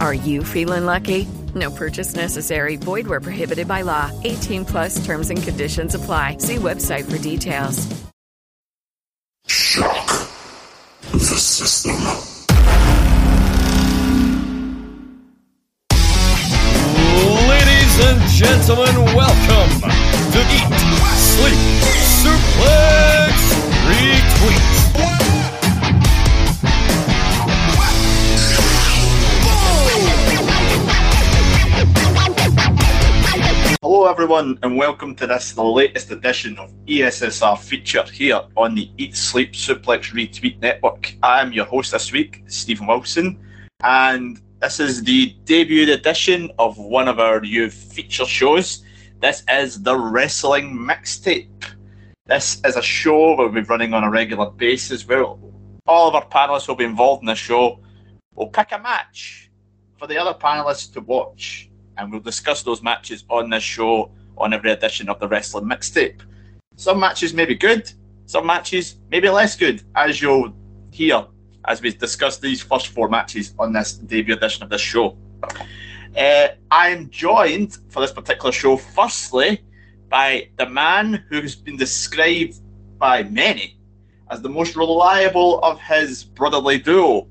Are you feeling lucky? No purchase necessary. Void where prohibited by law. 18 plus terms and conditions apply. See website for details. Shock the system. Ladies and gentlemen, welcome to Eat, Sleep, Suplex, Retweet. Hello, everyone, and welcome to this, the latest edition of ESSR feature here on the Eat Sleep Suplex Retweet Network. I am your host this week, Stephen Wilson, and this is the debut edition of one of our new feature shows. This is the Wrestling Mixtape. This is a show we'll be running on a regular basis where all of our panelists will be involved in the show. We'll pick a match for the other panelists to watch and we'll discuss those matches on this show on every edition of the Wrestling Mixtape. Some matches may be good, some matches may be less good, as you'll hear as we discuss these first four matches on this debut edition of this show. Uh, I'm joined for this particular show, firstly, by the man who's been described by many as the most reliable of his brotherly duo.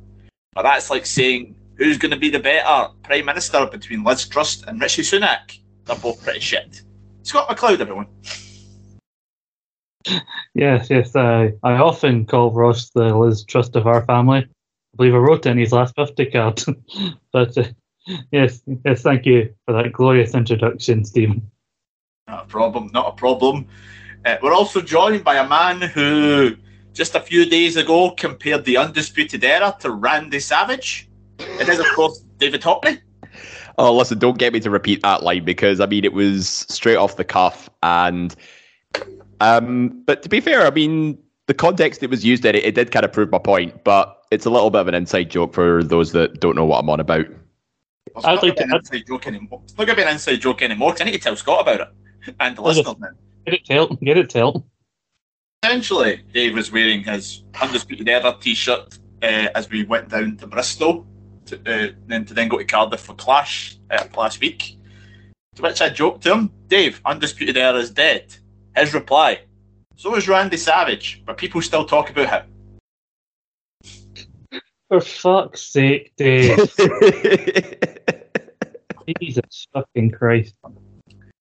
But that's like saying who's going to be the better Prime Minister between Liz Truss and Rishi Sunak? They're both pretty shit. Scott McLeod, everyone. Yes, yes. Uh, I often call Ross the Liz Truss of our family. I believe I wrote it in his last 50 card. but uh, yes, yes, thank you for that glorious introduction, Stephen. Not a problem, not a problem. Uh, we're also joined by a man who just a few days ago compared the Undisputed Era to Randy Savage. It is, of course, David Hockney. Oh, listen, don't get me to repeat that line because I mean it was straight off the cuff, and um, but to be fair, I mean the context it was used in it, it did kind of prove my point, but it's a little bit of an inside joke for those that don't know what I'm on about. Well, it's not I'd like going to be an inside joke anymore. It's not going to be an inside joke anymore 'cause I need to tell Scott about it and the Well, listeners now. Get it tilt, get it tilt. Essentially, Dave was wearing his Undisputed Era t-shirt uh, as we went down to Bristol, to, uh, then to then go to Cardiff for Clash uh, last week. To which I joked to him, Dave, Undisputed Era is dead. His reply, so is Randy Savage, but people still talk about him. For fuck's sake, Dave. Jesus fucking Christ.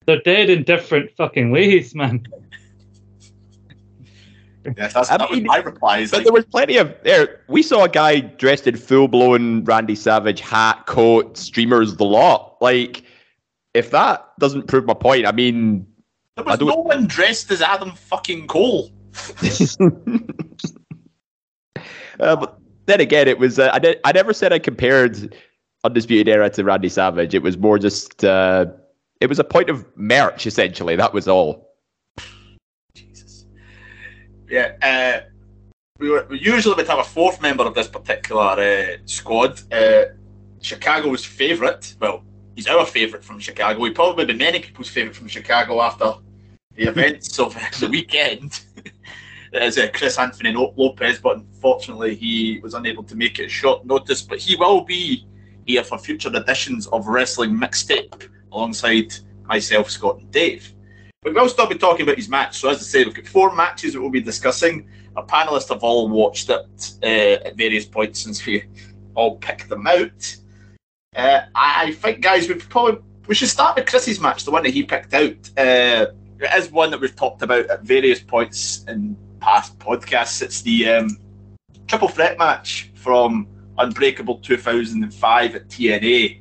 They're dead in different fucking ways, man. That's, I that was my reply. Is But like, there was plenty of there. We saw a guy dressed in full blown Randy Savage hat, coat, streamers, the lot. Like, if that doesn't prove my point, I mean, there I was no one dressed as Adam fucking Cole. uh, but then again, it was. Uh, I, did, I never said I compared Undisputed Era to Randy Savage. It was more just. Uh, it was a point of merch, essentially. That was all. Yeah, uh, we were we usually would have a fourth member of this particular uh, squad. Uh, Chicago's favourite. Well, he's our favourite from Chicago. He probably be many people's favourite from Chicago after the events of the weekend. Is uh, Chris Anthony Lopez, but unfortunately he was unable to make it short notice. But he will be here for future editions of Wrestling Mixtape alongside myself, Scott, and Dave. But we'll still be talking about his match. So, as I say, we've got four matches that we'll be discussing. Our panelists have all watched it uh, at various points since we all picked them out. Uh, I I think, guys, we probably we should start with Chris's match, the one that he picked out. Uh, it is one that we've talked about at various points in past podcasts. It's the um, triple threat match from Unbreakable 2005 at TNA.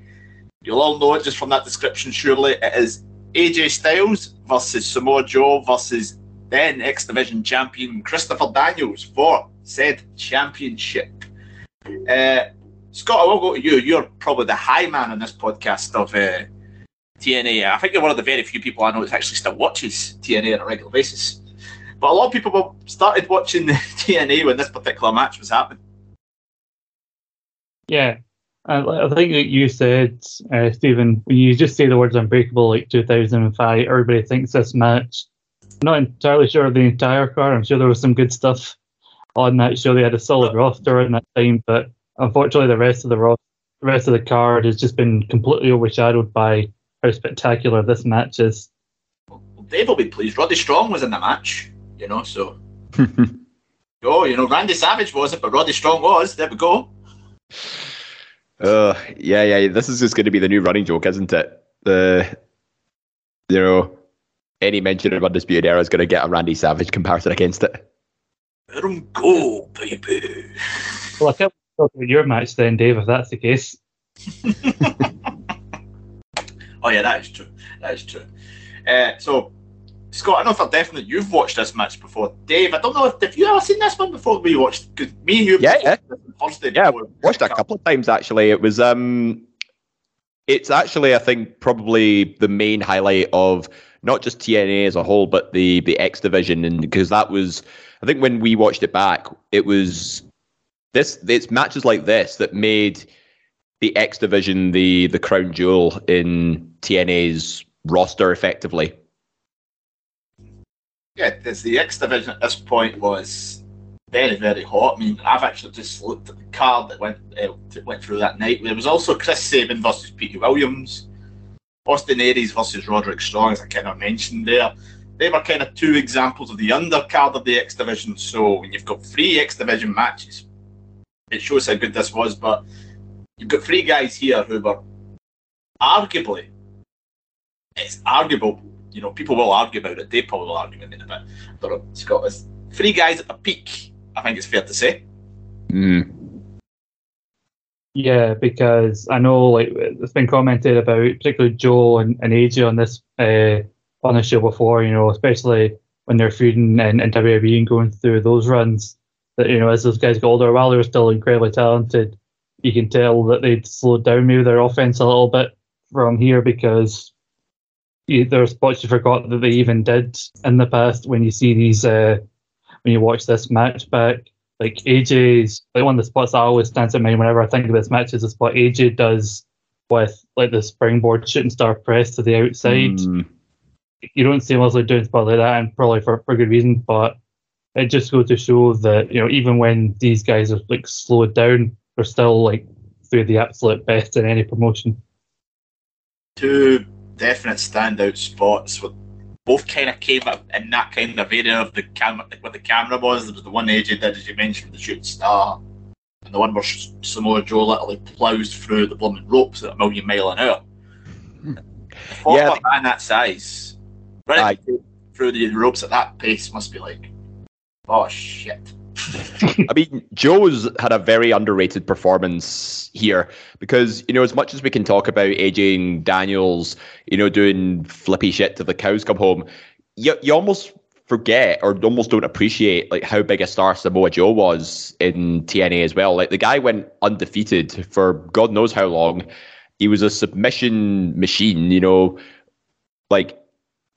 You'll all know it just from that description, surely. It is AJ Styles versus Samoa Joe versus then X Division champion Christopher Daniels for said championship. Uh, Scott, I will go to you. You're probably the high man on this podcast of uh, TNA. I think you're one of the very few people I know that actually still watches TNA on a regular basis. But a lot of people started watching the TNA when this particular match was happening. Yeah, I, I think that you said, uh, Stephen, when you just say the words unbreakable like 2005, everybody thinks this match. I'm not entirely sure of the entire card. I'm sure there was some good stuff on that show. They had a solid roster in that time, but unfortunately, the rest of the ro- the rest of the card has just been completely overshadowed by how spectacular this match is. Well, Dave will be pleased. Roddy Strong was in the match, you know, so. oh, you know, Randy Savage wasn't, but Roddy Strong was. There we go. Uh, yeah, yeah. This is just going to be the new running joke, isn't it? The, you know, any mention of Undisputed Era is going to get a Randy Savage comparison against it. Let him go, baby. Well, I can't talk about your match then, Dave, if that's the case. Oh yeah, that is true. That is true. Uh, so, Scott, I know for definite you've watched this match before. Dave, I don't know if have you ever seen this one before we watched. Because me and you, Yeah, yeah. Thursday Yeah, before- watched it a couple of times actually. It was um, it's actually I think probably the main highlight of not just TNA as a whole, but the the X division, and because that was I think when we watched it back, it was this it's matches like this that made the X division the the crown jewel in TNA's roster effectively. Yeah, there's the X division at this point was very, very hot. I mean, I've actually just looked at the card that went uh, went through that night. There was also Chris Sabin versus Peter Williams, Austin Aries versus Roderick Strong, as I kind of mentioned there. They were kind of two examples of the undercard of the X division. So when you've got three X division matches, it shows how good this was. But you've got three guys here who were arguably, it's arguable you know, people will argue about it. They probably will argue about it a bit. But Scott, it's three guys at the peak. I think it's fair to say. Mm. Yeah, because I know like it's been commented about, particularly Joe and, and AJ on this uh, on the show before. You know, especially when they're feuding and, in WWE and going through those runs. That you know, as those guys got older, while they were still incredibly talented, you can tell that they'd slowed down maybe their offense a little bit from here because you, there are spots you forgot that they even did in the past. When you see these, uh, when you watch this match back, like AJ's like one of the spots that always stands in mind whenever I think of this match is the spot AJ does with like the springboard shooting star press to the outside. Mm. You don't see Leslie doing spot like that, and probably for, for good reason. But it just goes to show that you know even when these guys are like slowed down, they're still like through the absolute best in any promotion. Two definite standout spots with both kind of came up in that kind of area of the camera, like what the camera was. There was the one AJ did, as you mentioned, the shooting star, and the one where Samoa Joe literally plows through the blooming ropes at a million mile an hour. Yeah, a man that size, running through the ropes at that pace must be like, oh shit. I mean, Joe's had a very underrated performance here because, you know, as much as we can talk about AJ and Daniels, you know, doing flippy shit till the cows come home, you, you almost forget or almost don't appreciate like how big a star Samoa Joe was in TNA as well. Like the guy went undefeated for God knows how long. He was a submission machine, you know, like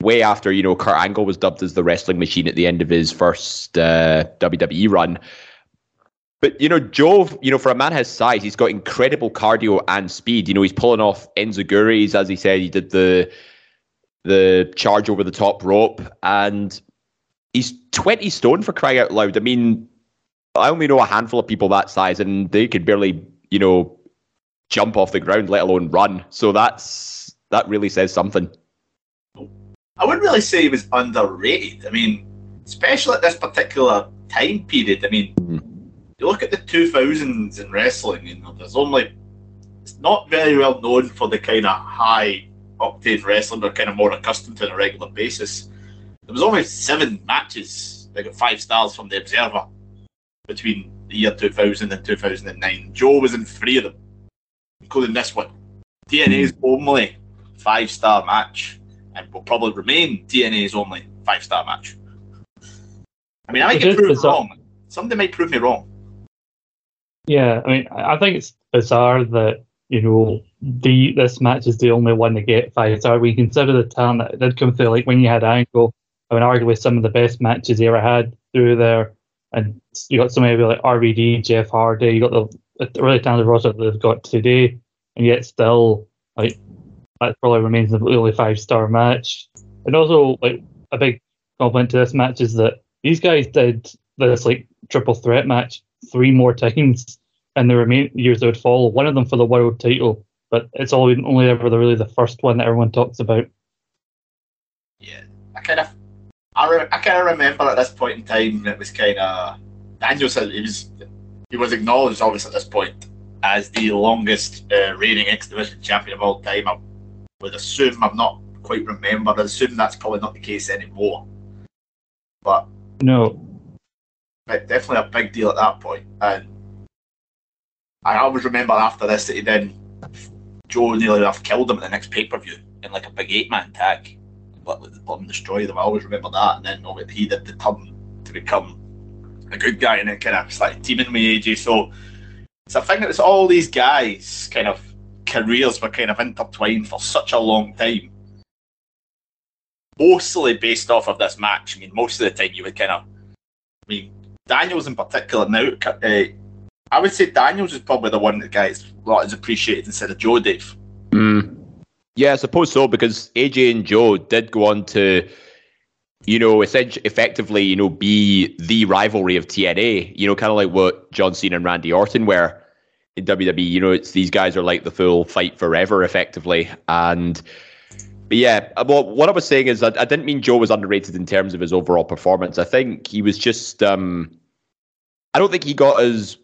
way after you know Kurt Angle was dubbed as the wrestling machine at the end of his first uh, WWE run. But you know, Joe, you know, for a man his size, he's got incredible cardio and speed. You know, he's pulling off enziguris, as he said. He did the the charge over the top rope, and he's twenty stone for crying out loud. I mean, I only know a handful of people that size, and they could barely, you know, jump off the ground, let alone run. So that's that really says something. I wouldn't really say he was underrated. I mean, especially at this particular time period. I mean, hmm. you look at the 2000s in wrestling, you know, there's only, it's not very well known for the kind of high octane wrestling we're kind of more accustomed to on a regular basis. there was only seven matches that got five stars from the Observer between the year 2000 and 2009. Joe was in three of them, including this one. TNA's only five star match, and will probably remain TNA's only five star match. I mean, I might It get bizarre. wrong. Somebody might prove me wrong. Yeah, I mean, I think it's bizarre that you know the this match is the only one to get five star. You consider the talent that did come through, like when you had Angle, I mean, arguably some of the best matches he ever had through there, and you got so many like RVD, Jeff Hardy, you got the, the really talented roster that they've got today, and yet still like that probably remains the only five star match. And also, like a big compliment to this match is that these guys did this like triple threat match three more times in the remaining years that would follow. One of them for the world title, but it's only only ever the, really the first one that everyone talks about. Yeah, I kind of, I, re- I kind of remember at this point in time it was kind of Daniel said he was he was acknowledged obviously at this point as the longest uh, reigning X Division champion of all time. I would assume I'm not quite remember. I assume that's probably not the case anymore. But No, but definitely a big deal at that point. And I always remember after this that he then Joe nearly enough killed him at the next pay per view in like a big eight man tag. But with the Plum destroyed them. I always remember that. And then oh, obviously he did the turn to become a good guy and then kind of started teaming with AJ. So it's a thing that it's all these guys kind of careers were kind of intertwined for such a long time. Mostly based off of this match. I mean, most of the time you would kind of, I mean, Daniels in particular now. Uh, I would say Daniels is probably the one that guys lot is appreciated instead of Joe Dave. Mm. Yeah, I suppose so because AJ and Joe did go on to, you know, essentially, effectively, you know, be the rivalry of TNA. You know, kind of like what John Cena and Randy Orton were in WWE. You know, it's these guys are like the full fight forever, effectively. And but yeah, well, what I was saying is I, I didn't mean Joe was underrated in terms of his overall performance. I think he was just. um I don't think he got as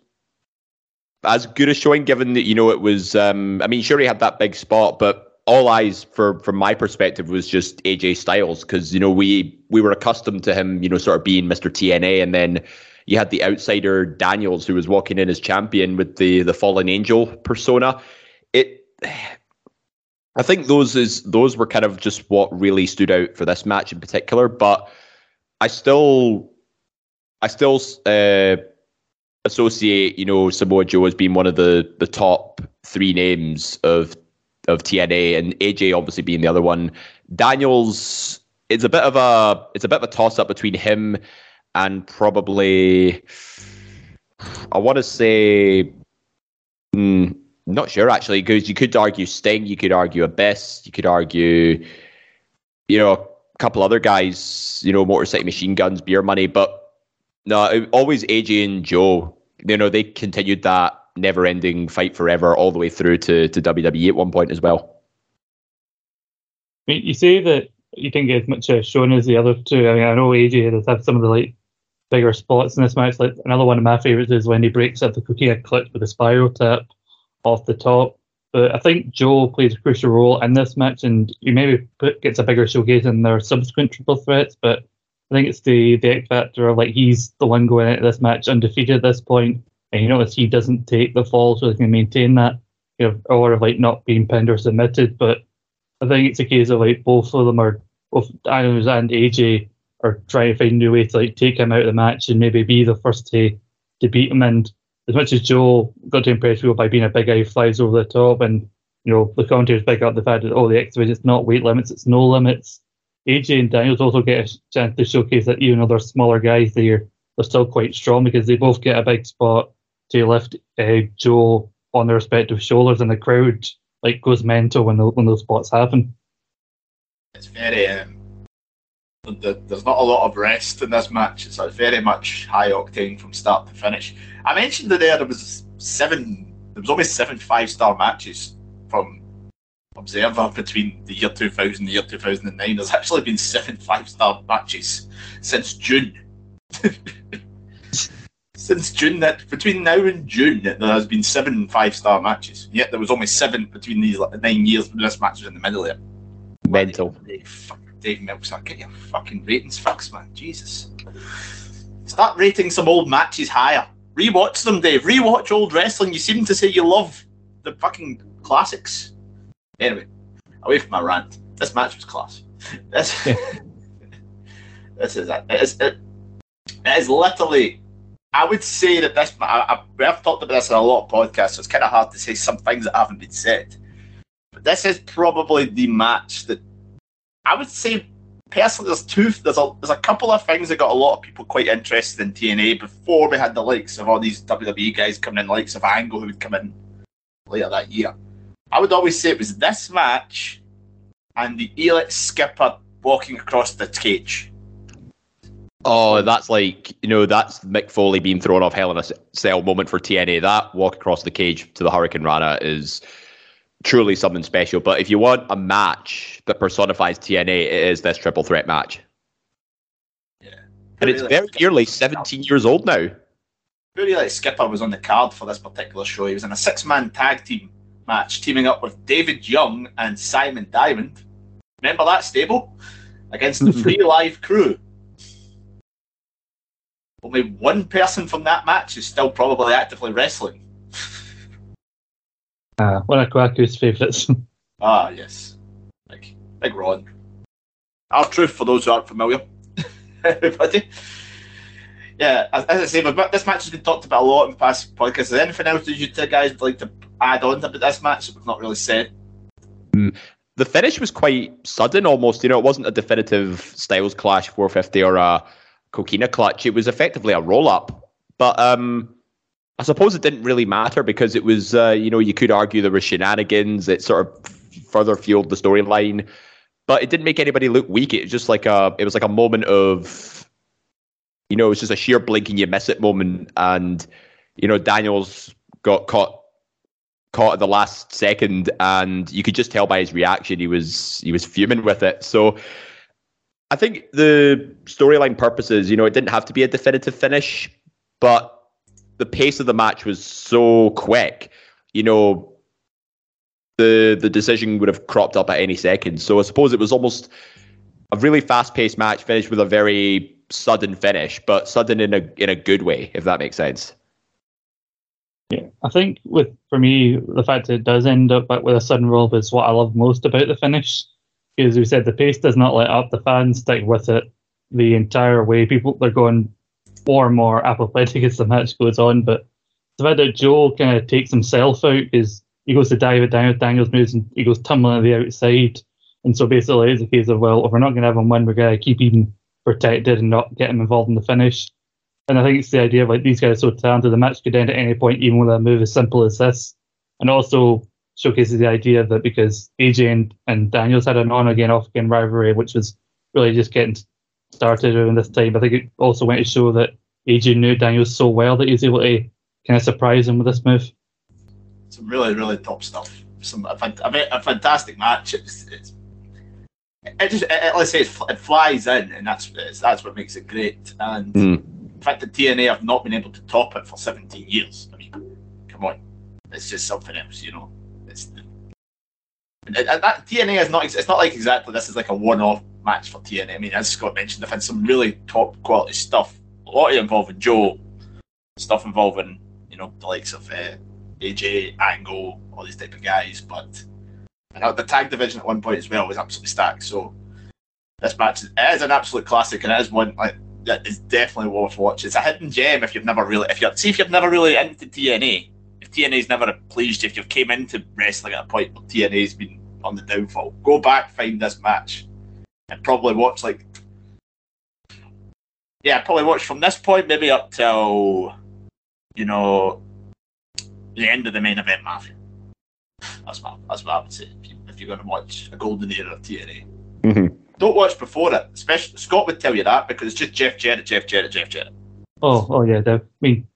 as good a showing, given that you know it was. Um, I mean, sure he had that big spot, but all eyes for from my perspective was just AJ Styles because you know we we were accustomed to him, you know, sort of being Mr. TNA, and then you had the outsider Daniels who was walking in as champion with the the fallen angel persona. It. I think those is those were kind of just what really stood out for this match in particular, but I still, I still uh, associate, you know, Samoa Joe as being one of the the top three names of of TNA, and AJ obviously being the other one. Daniels, it's a bit of a it's a bit of a toss up between him and probably I want to say. Hmm, not sure actually, because you could argue Sting, you could argue Abyss, you could argue, you know, a couple other guys, you know, Motor City Machine Guns, Beer Money, but no, always AJ and Joe. You know, they continued that never-ending fight forever all the way through to to WWE at one point as well. You say that you didn't get as much shown as the other two. I mean, I know AJ does have some of the like bigger spots in this match. Like another one of my favorites is when he breaks up the coquina clip with a spiral tap off the top. But I think Joe plays a crucial role in this match, and he maybe put, gets a bigger showcase in their subsequent triple threats. But I think it's the the X factor of like he's the one going into this match undefeated at this point, and you notice he doesn't take the fall, so he can maintain that, you know, or of like not being pinned or submitted. But I think it's a case of like both of them are both Daniels and AJ are try to find a new way to like take him out of the match and maybe be the first to to beat him. And as much as Joe got to impress people by being a big guy who flies over the top, and you know the commentators pick up the fact that oh the X Division it's not weight limits, it's no limits. AJ and Daniels also get a chance to showcase that even though they're smaller guys, they're they're still quite strong because they both get a big spot to lift uh, Joe on their respective shoulders, and the crowd like goes mental when the, when those spots happen. It's very. Um, the, there's not a lot of rest in this match. It's a very much high octane from start to finish. I mentioned that there there was seven. There was only seven five star matches from Observer between the year 2000 and the year 2009. There's actually been seven five star matches since June. since June, that between now and June, there has been seven five star matches. Yet there was only seven between these like, nine years. This match was in the middle there. Mental. Dave Meltzer. Get your fucking ratings fixed, man. Jesus. Start rating some old matches higher. Rewatch them, Dave. Rewatch old wrestling. You seem to say you love the fucking classics. Anyway, away from my rant. This match was class. This, this is it. It is, it, it is literally. I would say that this. I, have talked about this in a lot of podcasts, so it's kind of hard to say some things that haven't been said. But this is probably the match that I would say personally. There's two. There's a there's a couple of things that got a lot of people quite interested in TNA before we had the likes of all these WWE guys coming in, likes of Angle who would come in later that year. I would always say it was this match and the Elix Skipper walking across the cage. Oh, that's like you know that's Mick Foley being thrown off Hell in a Cell moment for TNA. That walk across the cage to the Hurricane Rana is truly something special. But if you want a match that personifies TNA, it is this triple threat match. Yeah, and it's very nearly 17 years old now. Really, like Skipper was on the card for this particular show. He was in a six-man tag team match, teaming up with David Young and Simon Diamond. Remember that stable against the 3Live Kru. Only one person from that match is still probably actively wrestling. Uh, one of Kwaku's favourites. ah, yes. Big, big Ron. R-Truth, for those who aren't familiar. Everybody. Yeah, as, as I say, but this match has been talked about a lot in past podcasts. Is there anything else that you two guys would like to add on to this match that we've not really said? Mm. The finish was quite sudden almost. You know, it wasn't a definitive Styles Clash 450 or a Coquina clutch. It was effectively a roll up. But um, I suppose it didn't really matter because it was, uh, you know, you could argue there were shenanigans. It sort of further fueled the storyline, but it didn't make anybody look weak. It was just like a, it was like a moment of, you know, it was just a sheer blinking you miss it moment. And, you know, Daniels got caught caught at the last second, and you could just tell by his reaction he was he was fuming with it. So I think the storyline purposes, you know, it didn't have to be a definitive finish, but the pace of the match was so quick, you know, the the decision would have cropped up at any second. So I suppose it was almost a really fast paced match finished with a very sudden finish, but sudden in a in a good way, if that makes sense. Yeah, I think with for me the fact that it does end up with a sudden roll is what I love most about the finish. Because we said the pace does not let up, the fans stick with it the entire way. People they're going more and more apathetic as the match goes on. But the fact that Joe kind of takes himself out is he goes to dive it down, Daniels moves and he goes tumbling to the outside. And so basically it's a case of well, if we're not gonna have him win, we're gonna keep him protected and not get him involved in the finish. And I think it's the idea of like these guys are so talented, the match could end at any point, even with a move as simple as this. And also showcases the idea that because AJ and, and Daniels had an on again, off again rivalry, which was really just getting started around this time, I think it also went to show that AJ knew Daniels so well that he was able to kind of surprise him with this move. Some really, really top stuff. Some a, a, a fantastic match. It's, it's it just it, let's say it flies in, and that's that's what makes it great. And mm. the fact that TNA have not been able to top it for 17 years, I mean, come on, it's just something else, you know. It's and that TNA is not. It's not like exactly this is like a one-off match for TNA. I mean, as Scott mentioned, they've had some really top quality stuff. A lot of involving Joe, stuff involving you know the likes of uh, AJ, Angle, all these type of guys. But and the tag division at one point as well was absolutely stacked. So this match is an absolute classic, and it is one like that is definitely worth watching. It's a hidden gem if you've never really, if you see if you've never really into TNA. If TNA's never pleased you, if you've came into wrestling at a point where TNA's been on the downfall, go back, find this match, and probably watch like yeah, probably watch from this point maybe up till you know the end of the main event, Matthew. That's what that's what I would say if, you, if you're going to watch a golden era of TNA. Mm-hmm. Don't watch before it. Especially Scott would tell you that because it's just Jeff Jarrett, Jeff Jarrett, Jeff Jarrett. Oh, oh yeah. I mean,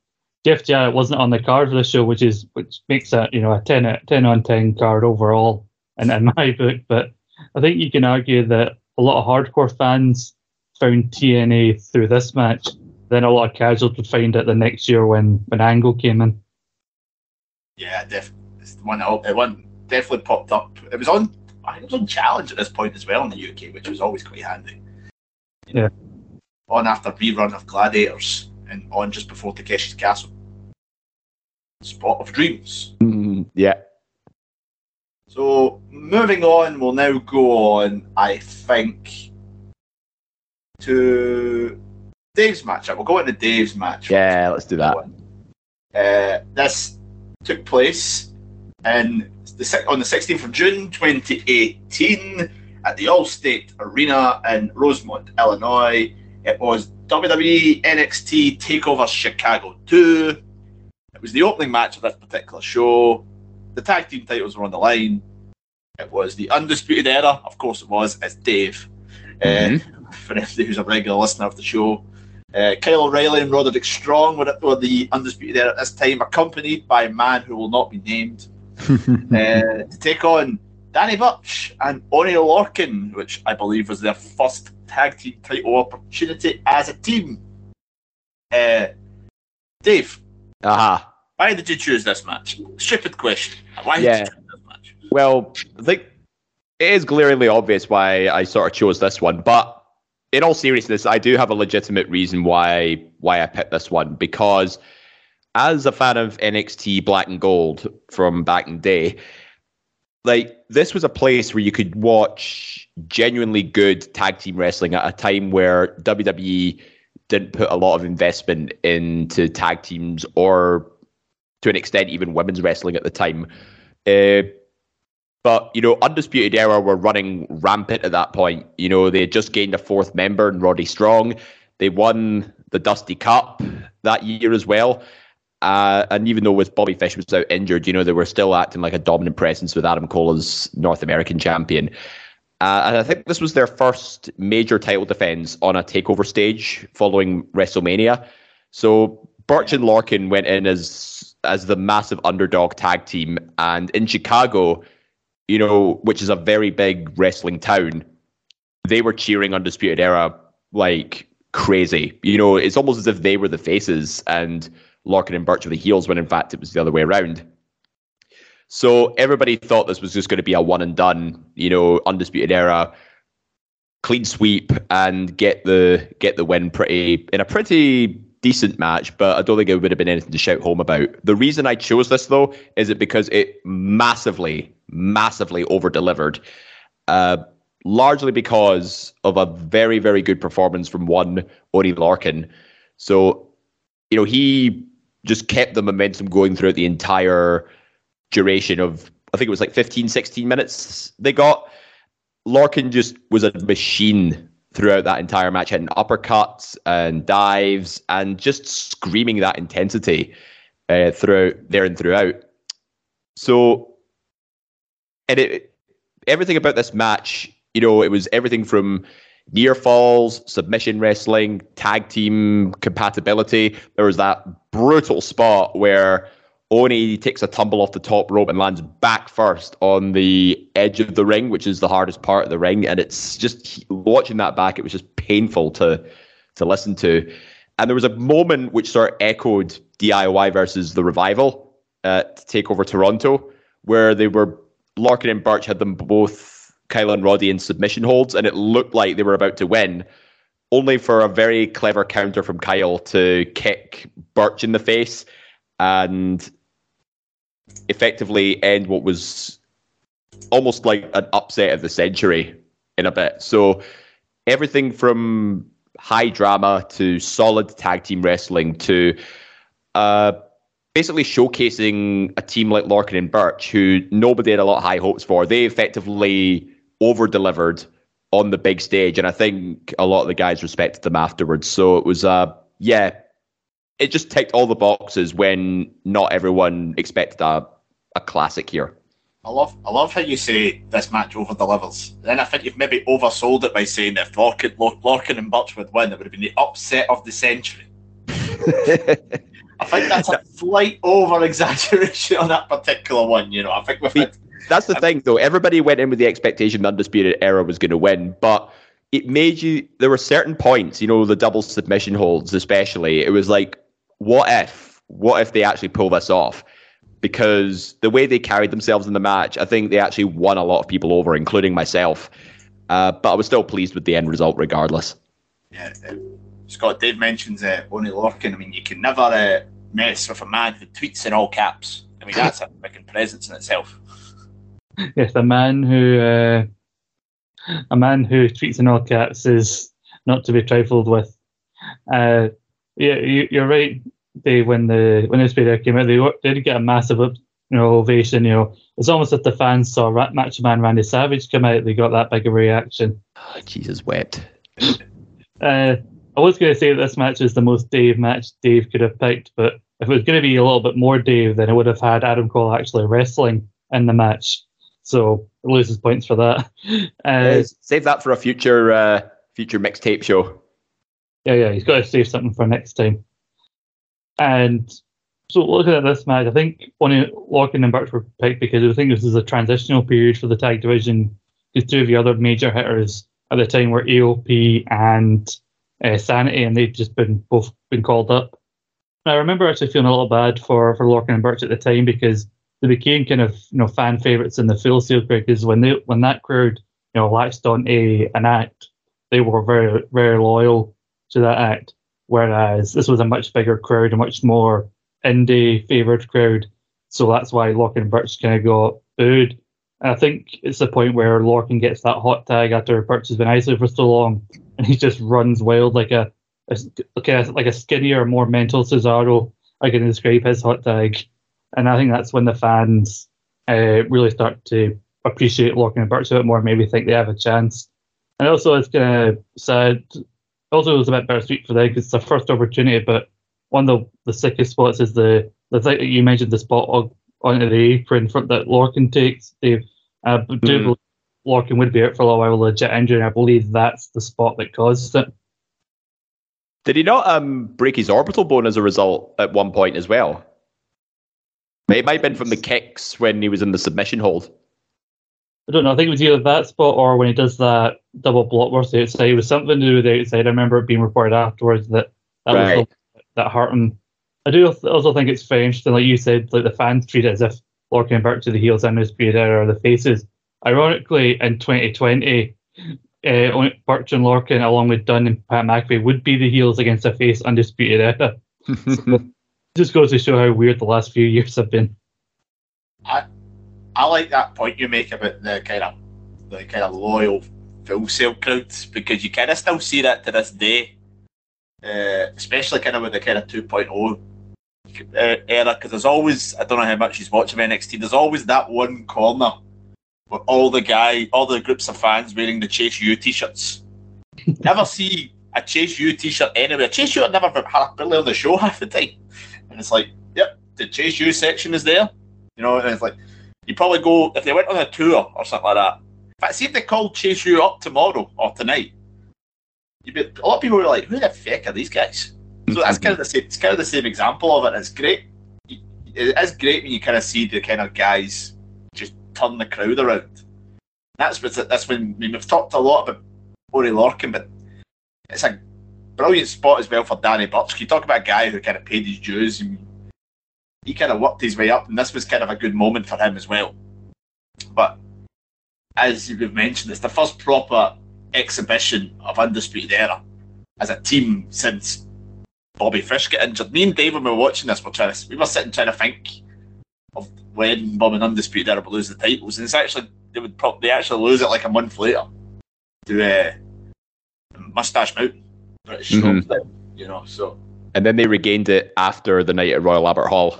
Jeff Jarrett wasn't on the card for the show, which is which makes it you know a 10, 10 on ten card overall, in, in my book. But I think you can argue that a lot of hardcore fans found TNA through this match. Then a lot of casuals would find it the next year when when Angle came in. Yeah, definitely. It's the one, it one definitely popped up. It was on I think it was on Challenge at this point as well in the UK, which was always quite handy. Yeah. On after rerun of Gladiators and on just before Takeshi's Castle. Spot of Dreams. Mm, yeah. So moving on, we'll now go on, I think, to Dave's matchup. We'll go into Dave's match. Yeah, let's do that. Uh, this took place in the on the 16th of June 2018 at the Allstate Arena in Rosemont, Illinois. It was WWE NXT Takeover Chicago 2. It was the opening match of this particular show. The tag team titles were on the line. It was the Undisputed Era, of course it was, as Dave. Uh, for anybody who's a regular listener of the show. Uh, Kyle O'Reilly and Roderick Strong were, were the Undisputed Era at this time, accompanied by a man who will not be named uh, to take on Danny Burch and Oney Lorcan, which I believe was their first tag team title opportunity as a team. Uh, Dave, Aha. Why did you choose this match? Stupid question. Why Yeah. did you choose this match? Well, I think it is glaringly obvious why I sort of chose this one, but in all seriousness, I do have a legitimate reason why why I picked this one because as a fan of NXT Black and Gold from back in the day, like this was a place where you could watch genuinely good tag team wrestling at a time where WWE didn't put a lot of investment into tag teams or to an extent even women's wrestling at the time. Uh, but you know, Undisputed Era were running rampant at that point. You know, they had just gained a fourth member in Roddy Strong. They won the Dusty Cup that year as well. Uh, and even though with Bobby Fish was out injured, you know, they were still acting like a dominant presence with Adam Cole as North American champion. Uh, and I think this was their first major title defense on a takeover stage following WrestleMania. So Burch and Lorcan went in as as the massive underdog tag team, and in Chicago, you know, which is a very big wrestling town, they were cheering Undisputed Era like crazy. You know, it's almost as if they were the faces and Lorcan and Burch were the heels, when in fact it was the other way around. So everybody thought this was just going to be a one and done, you know, Undisputed Era clean sweep and get the get the win pretty in a pretty decent match, but I don't think it would have been anything to shout home about. The reason I chose this though is it because it massively, massively over delivered. Uh, largely because of a very, very good performance from one Oney Lorcan. So, you know, he just kept the momentum going throughout the entire duration of I think it was like 15, 16 minutes they got. Lorcan just was a machine throughout that entire match, hitting uppercuts and dives and just screaming that intensity uh, throughout there and throughout. So, and it everything about this match, you know, it was everything from near falls, submission wrestling, tag team compatibility. There was that brutal spot where Oney takes a tumble off the top rope and lands back first on the edge of the ring, which is the hardest part of the ring. And it's just watching that back, it was just painful to to listen to. And there was a moment which sort of echoed DIY versus the revival uh, to take over Toronto, where they were Lorcan and Burch had them both Kyle and Roddy in submission holds, and it looked like they were about to win, only for a very clever counter from Kyle to kick Burch in the face and effectively end what was almost like an upset of the century in a bit. So everything from high drama to solid tag team wrestling to uh, basically showcasing a team like Lorcan and Burch, who nobody had a lot of high hopes for. They effectively over delivered on the big stage, and I think a lot of the guys respected them afterwards. So it was, uh, yeah, it just ticked all the boxes when not everyone expected a, a classic here. I love, I love how you say this match over delivers. Then I think you've maybe oversold it by saying that if Lorcan, Lorcan and Burch would win, it would have been the upset of the century. I think that's a slight over exaggeration on that particular one. You know, I think we've had That's the thing, though. Everybody went in with the expectation the Undisputed Era was going to win, but it made you. There were certain points, you know, the double submission holds, especially. It was like, what if? What if they actually pull this off? because the way they carried themselves in the match, I think they actually won a lot of people over, including myself. Uh, but I was still pleased with the end result, regardless. Yeah, uh, Scott, Dave mentions uh, Oney Lorcan. I mean, you can never uh, mess with a man who tweets in all caps. I mean, that's a fucking presence in itself. Yes, a man who uh, a man who tweets in all caps is not to be trifled with. Uh, yeah, you, are right, Dave. When the when this video came out, they did get a massive you know ovation. You know, it's almost if the fans saw Ra- Macho Man Randy Savage come out, they got that big of a reaction. Oh, Jesus wept. uh, I was going to say that this match is the most Dave match Dave could have picked, but if it was going to be a little bit more Dave, then it would have had Adam Cole actually wrestling in the match. So it loses points for that. Uh, save that for a future uh, future mixtape show. Yeah, yeah, he's got to save something for next time. And so looking at this match, I think Oney Lorcan and Burch were picked because I think this is a transitional period for the tag division. Because two of the other major hitters at the time were AOP and uh, Sanity, and they'd just been both been called up. And I remember actually feeling a little bad for for Lorcan and Burch at the time because they became kind of you know fan favorites in the Sail crowd because when they when that crowd you know latched on a an act, they were very very loyal to that act. Whereas this was a much bigger crowd, a much more indie favoured crowd. So that's why Lorcan and Burch kind of got booed. And I think it's the point where Lorcan gets that hot tag after Burch has been isolated for so long, and he just runs wild like a, a kind of like a skinnier, more mental Cesaro. I can describe his hot tag, and I think that's when the fans uh, really start to appreciate Lorcan and Burch a bit more. Maybe think they have a chance. And also, it's kind of sad also it was a bit bittersweet for them because it's their first opportunity. But one of the, the sickest spots is the the thing that you mentioned the spot on, onto the apron front that Lorcan takes. Dave, uh, do mm. Lorcan would be out for a while, legit injury. And I believe that's the spot that caused it. Did he not um, break his orbital bone as a result at one point as well? It might have been from the kicks when he was in the submission hold. I don't know. I think it was either that spot or when he does that double blockbuster outside. It was something to do with the outside. I remember it being reported afterwards that that right. was that hurt him. I do also think it's very interesting, like you said, like the fans treat it as if Lorcan back to the heels and Undisputed Era are the faces. Ironically, in 2020, uh, Burch and Lorcan, along with Dunne and Pat McAfee, would be the heels against a face Undisputed Era. so, just goes to show how weird the last few years have been. I I like that point you make about the kind of the kind of loyal Full Sail crowds because you kind of still see that to this day, uh, especially kind of with the kind of 2.0 uh, era. Because there's always I don't know how much he's watching NXT. There's always that one corner with all the guy, all the groups of fans wearing the Chase U t-shirts. never see a Chase U t-shirt anywhere. Chase U never had a billy on the show half the time, and it's like, yep, the Chase U section is there. You know, and it's like you probably go if they went on a tour or something like that. Fact, see if they called Chase U up tomorrow or tonight. Be, a lot of people were like, "Who the fuck are these guys?" So that's mm-hmm. kind of the same. It's kind of the same example of it. It's great. It is great when you kind of see the kind of guys just turn the crowd around. That's what that's when I mean, we've talked a lot about Oney Lorcan, but it's a brilliant spot as well for Danny Burch. You talk about a guy who kind of paid his dues and he kind of worked his way up, and this was kind of a good moment for him as well. But as we've mentioned, it's the first proper exhibition of Undisputed Era as a team since Bobby Fish got injured. Me and David were watching this, were trying to, we were sitting trying to think of when Bob and Undisputed Era would lose the titles, and it's actually they would probably actually lose it like a month later to uh, Mustache Mountain, British mm-hmm. you know. So and then they regained it after the night at Royal Albert Hall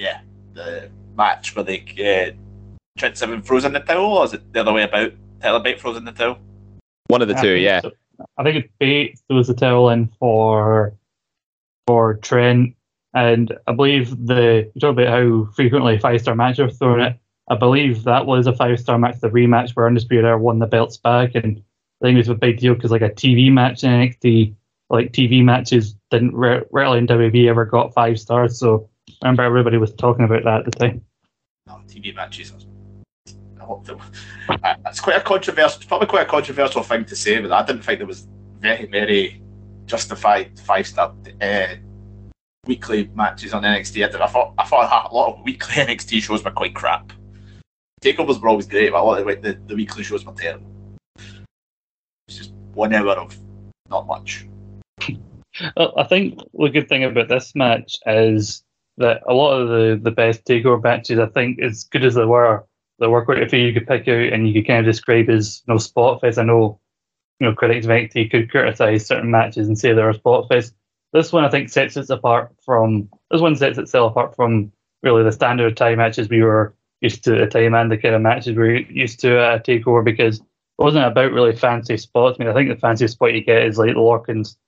yeah, the match where they uh, Trent Seven froze in the towel, or is it the other way about? Tyler Bate froze in the towel. One of the two, yeah. So. I think it's Bate throws the towel in for for Trent, and I believe the you talk about how frequently five star matches are thrown it. I believe that was a five star match, the rematch where Undisputed Era won the belts back, and I think it was a big deal because like a TV match in NXT, like TV matches didn't rarely in WWE ever got five stars, so I remember everybody was talking about that at the time. No, TV matches. It's quite a controversial. It's probably quite a controversial thing to say, but I didn't think there was very, very justified five star uh, weekly matches on NXT. I, did, I thought I thought a lot of weekly NXT shows were quite crap. Takeovers were always great, but a lot of the, the, the weekly shows were terrible. It's just one hour of not much. Well, I think the good thing about this match is that a lot of the, the best takeover matches, I think, as good as they were, they were quite a few you could pick out and you could kind of describe as you know spot fest. I know you know critics of NXT could criticize certain matches and say they're a spot fest. This one I think sets it apart from this one sets itself apart from really the standard tie matches we were used to at the time and the kind of matches we were used to at a takeover because it wasn't about really fancy spots. I mean I think the fanciest spot you get is like Lorcan's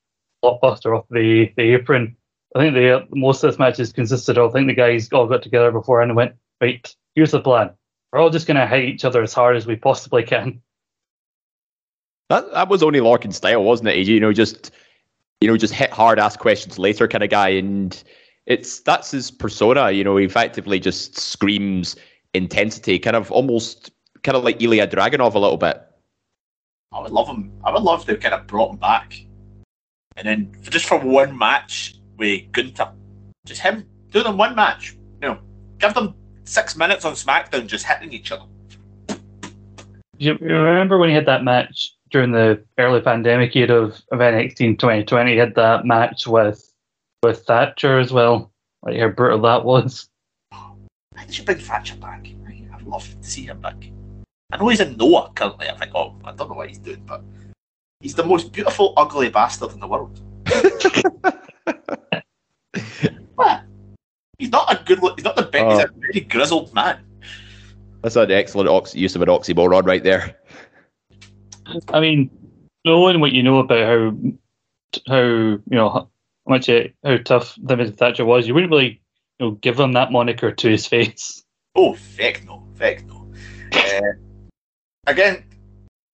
blockbuster off the, the apron. I think the most of this matches consisted of I think the guys all got together before and went, right, here's the plan. We're all just gonna hit each other as hard as we possibly can. That that was only Lorcan's style, wasn't it? You know, just you know, just hit hard, ask questions later kind of guy, and it's that's his persona. You know, he effectively just screams intensity, kind of almost kind of like Ilja Dragunov a little bit. I would love him. I would love if they kind of brought him back, and then just for one match with Gunther, just him do them one match. You know, give them six minutes on SmackDown just hitting each other. You, you remember when he had that match during the early pandemic year of, of NXT in 2020? He had that match with with Thatcher as well. Like how brutal that was. I should bring Thatcher back. I'd love to see him back. I know he's in Noah currently. I think, oh, I don't know what he's doing, but he's the most beautiful, ugly bastard in the world. what? He's not a good. He's not the best. he's a very grizzled man. That's an excellent ox- use of an oxymoron right there. I mean, knowing what you know about how how you know how much it, how tough Timothy Thatcher was, you wouldn't really you know give him that moniker to his face. Oh, feck no, feck no. Uh, again,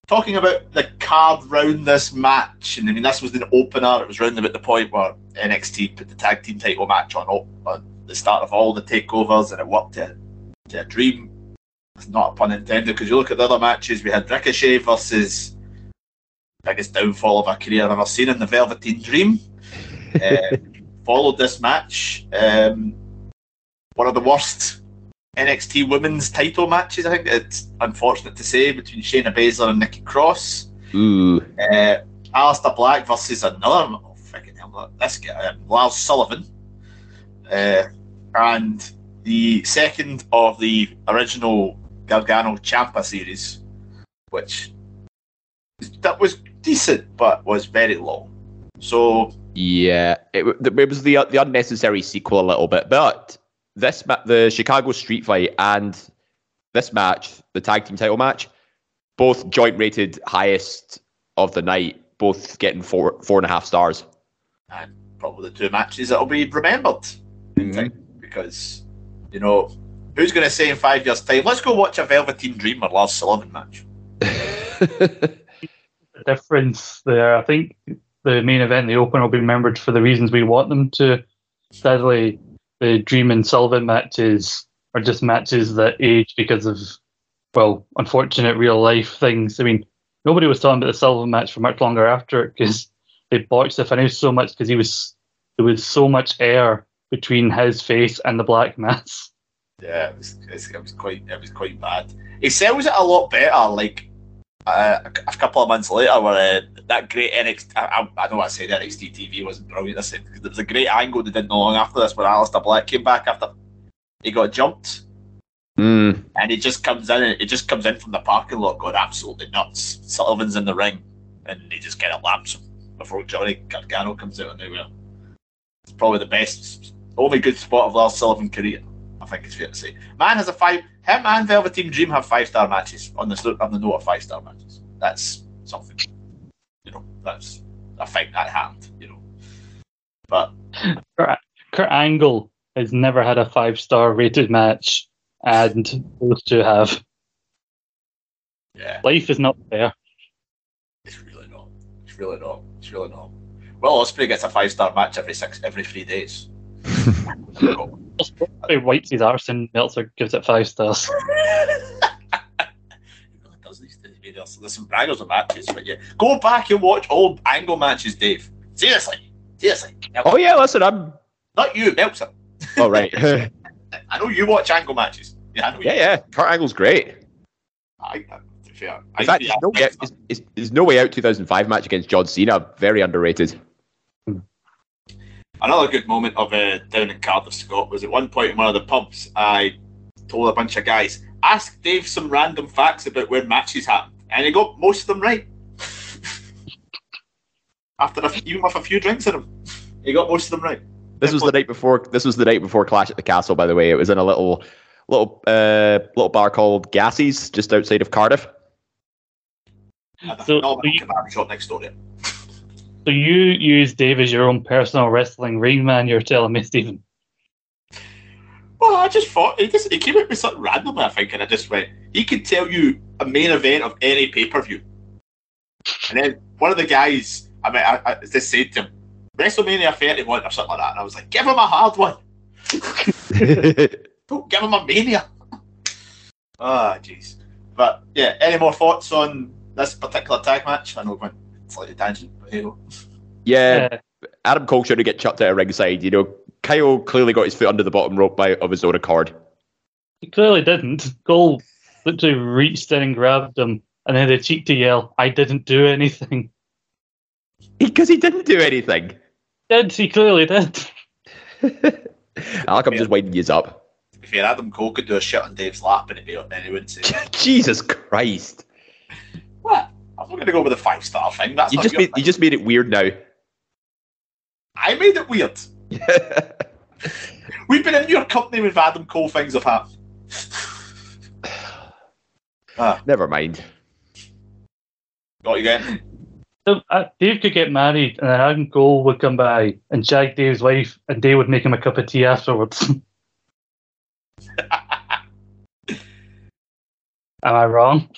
talking about the card round this match, and I mean this was an opener. It was round about the point where NXT put the tag team title match on, on the start of all the takeovers, and it worked to, to a dream. It's not a pun intended because you look at the other matches. We had Ricochet versus biggest downfall of a career I've ever seen in the Velveteen Dream. uh, followed this match. Um, one of the worst NXT women's title matches, I think it's unfortunate to say, between Shayna Baszler and Nikki Cross. Ooh. Uh, Aleister Black versus another, oh, freaking hell, this guy, um, Lars Sullivan. Uh, and the second of the original Gargano Ciampa series, which that was decent but was very long. So yeah, it, it was the the unnecessary sequel a little bit, but this ma- the Chicago Street Fight and this match, the tag team title match, both joint rated highest of the night, both getting four four and a half stars. And probably the two matches that'll be remembered mm-hmm. because you know who's going to say in five years' time, let's go watch a Velveteen Dream or Lars Sullivan match. the difference there, I think the main event, the Open, will be remembered for the reasons we want them to. Sadly, the Dream and Sullivan matches are just matches that age because of, well, unfortunate real life things. I mean, nobody was talking about the Sullivan match for much longer after it because they botched the finish so much because he was there was so much air between his face and the black mass. Yeah, it was, it was quite it was quite bad. He sells it a lot better, like uh, a couple of months later, where uh, that great NXT. I, I, know I said NXT TV wasn't brilliant. I said there was a great angle they did not long after this, where Aleister Black came back after he got jumped, mm. and he just comes in. It just comes in from the parking lot, going absolutely nuts. Sullivan's in the ring, and he just kind of lamps him before Johnny Gargano comes out of nowhere. It's probably the best, only good spot of Lars Sullivan career. I think it's fair to say. Man has a five. Him and Velveteen Dream have five star matches on the on the note of five star matches. That's something. You know, that's a thing that happened. You know, but Kurt, Kurt Angle has never had a five star rated match, and those two have. Yeah, life is not fair. It's really not. It's really not. It's really not. Well, Ospreay gets a five star match every six every three days. He wipes his arse and Meltzer gives it five stars. There's some bangers of matches, but yeah, go back and watch old angle matches, Dave. Seriously, seriously. Oh yeah, listen, I'm Not you, Meltzer. Oh right. I know you watch angle matches. Yeah, I know you. yeah. Kurt Angle's great. I, I, to be fair, I, fact, yeah, there's no, way out, there's, there's- there's no way out 2005 match against John Cena. Very underrated. Another good moment of uh, down in Cardiff, Scott, was at one point in one of the pubs, I told a bunch of guys, ask Dave some random facts about where matches happened. And he got most of them right. After a, even with a few drinks in him, he got most of them right. This was the night before. This was the night before Clash at the Castle. By the way, it was in a little, little, uh, little bar called Gassie's, just outside of Cardiff. So- phenomenal so you- shop next door. there. So you use Dave as your own personal wrestling ring man, you're telling me, Stephen. Well, I just thought he just he came up with something randomly, I think, and I just went. He could tell you a main event of any pay per view, and then one of the guys, I mean, I, I just said to him, WrestleMania 31 or something like that, and I was like, give him a hard one, don't give him a mania. Ah, jeez. But yeah, any more thoughts on this particular tag match? I know it went slightly tangent, but hey, yeah, Uh, Adam Cole should have get chucked out of ringside. You know, Kyle clearly got his foot under the bottom rope by of his own accord. he clearly didn't. Cole literally reached in and grabbed him, and then had the cheek to yell, I didn't do anything. Because he didn't do anything. Did he clearly did. I like I'm just winding you up. if you're Adam Cole could do a shit on Dave's lap and it and he wouldn't say, Jesus Christ! "What? I'm not going to go with the five star thing." That's You not just your made you just made it weird now. I made it weird. We've been in your company with Adam Cole things have happened. ah, Never mind. got you again. So, uh, Dave could get married, and then Adam Cole would come by and shag Dave's wife, and Dave would make him a cup of tea afterwards. Am I wrong?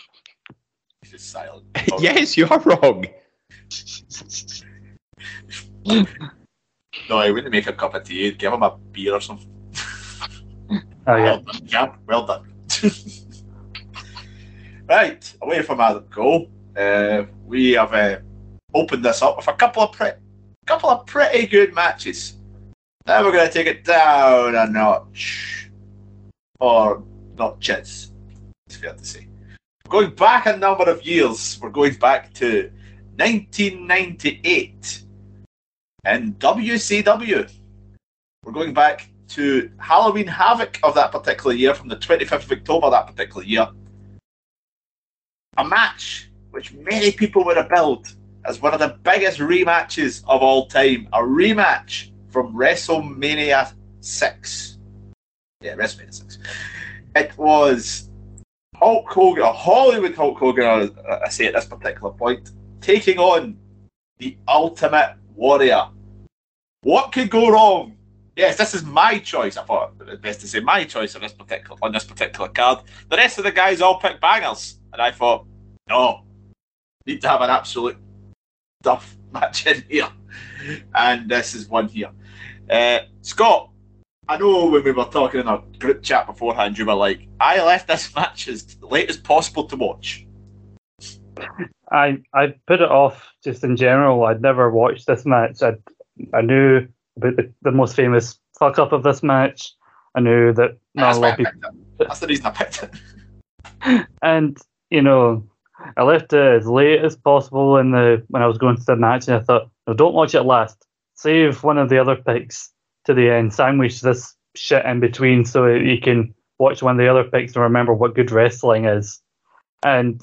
He's just silent. yes, you are wrong. No, I wouldn't make a cup of tea. I'd give him a beer or something. Oh yeah. Well done, champ. Well done. right, away from Adam Cole, uh, we have uh, opened this up with a couple of pre- couple of pretty good matches. Now we're going to take it down a notch, or notches. It's fair to say. Going back a number of years, we're going back to 1998 in WCW. We're going back to Halloween Havoc of that particular year, from the 25th of October that particular year. A match which many people would have billed as one of the biggest rematches of all time. A rematch from WrestleMania 6. Yeah, WrestleMania 6. It was Hulk Hogan, Hollywood Hulk Hogan, I, I say at this particular point, taking on the Ultimate Warrior. What could go wrong? Yes, this is my choice. I thought it was best to say my choice on this particular on this particular card. The rest of the guys all picked bangers, and I thought, no, need to have an absolute duff match in here, and this is one here. Uh, Scott, I know when we were talking in our group chat beforehand, you were like, I left this match as late as possible to watch. I I put it off just in general. I'd never watched this match. I I knew about the, the most famous fuck up of this match. I knew that not That's a lot of people. That's the reason I picked it. and you know, I left it as late as possible in the when I was going to the match, and I thought, no, don't watch it last. Save one of the other picks to the end. Sandwich this shit in between so you can watch one of the other picks and remember what good wrestling is. And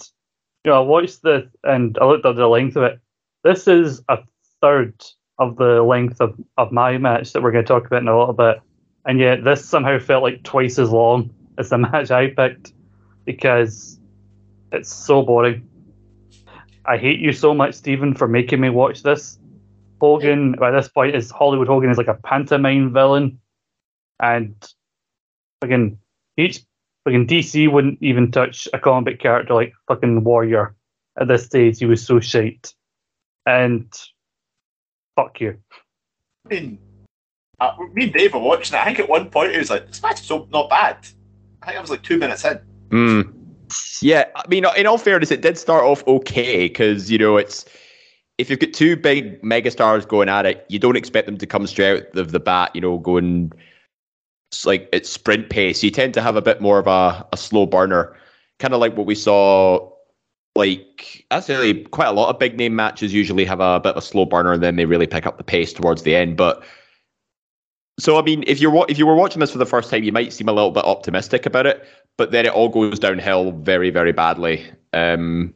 you know, I watched the and I looked at the length of it. This is a third of the length of, of my match that we're going to talk about in a little bit, and yet this somehow felt like twice as long as the match I picked because it's so boring. I hate you so much, Stephen, for making me watch this. Hogan, by this point, is Hollywood Hogan is like a pantomime villain, and fucking each fucking DC wouldn't even touch a comic character like fucking Warrior at this stage. He was so shite, and fuck you. I mean, uh, me and Dave were watching it. I think at one point he was like, "This match is so not bad." I think I was like two minutes in. Hmm. Yeah, I mean, in all fairness, it did start off okay because you know it's if you've got two big megastars going at it, you don't expect them to come straight out of the bat, you know, going like at sprint pace. You tend to have a bit more of a, a slow burner, kind of like what we saw. Like actually, quite a lot of big name matches usually have a bit of a slow burner, and then they really pick up the pace towards the end. But so I mean, if you're if you were watching this for the first time, you might seem a little bit optimistic about it, but then it all goes downhill very very badly. Um,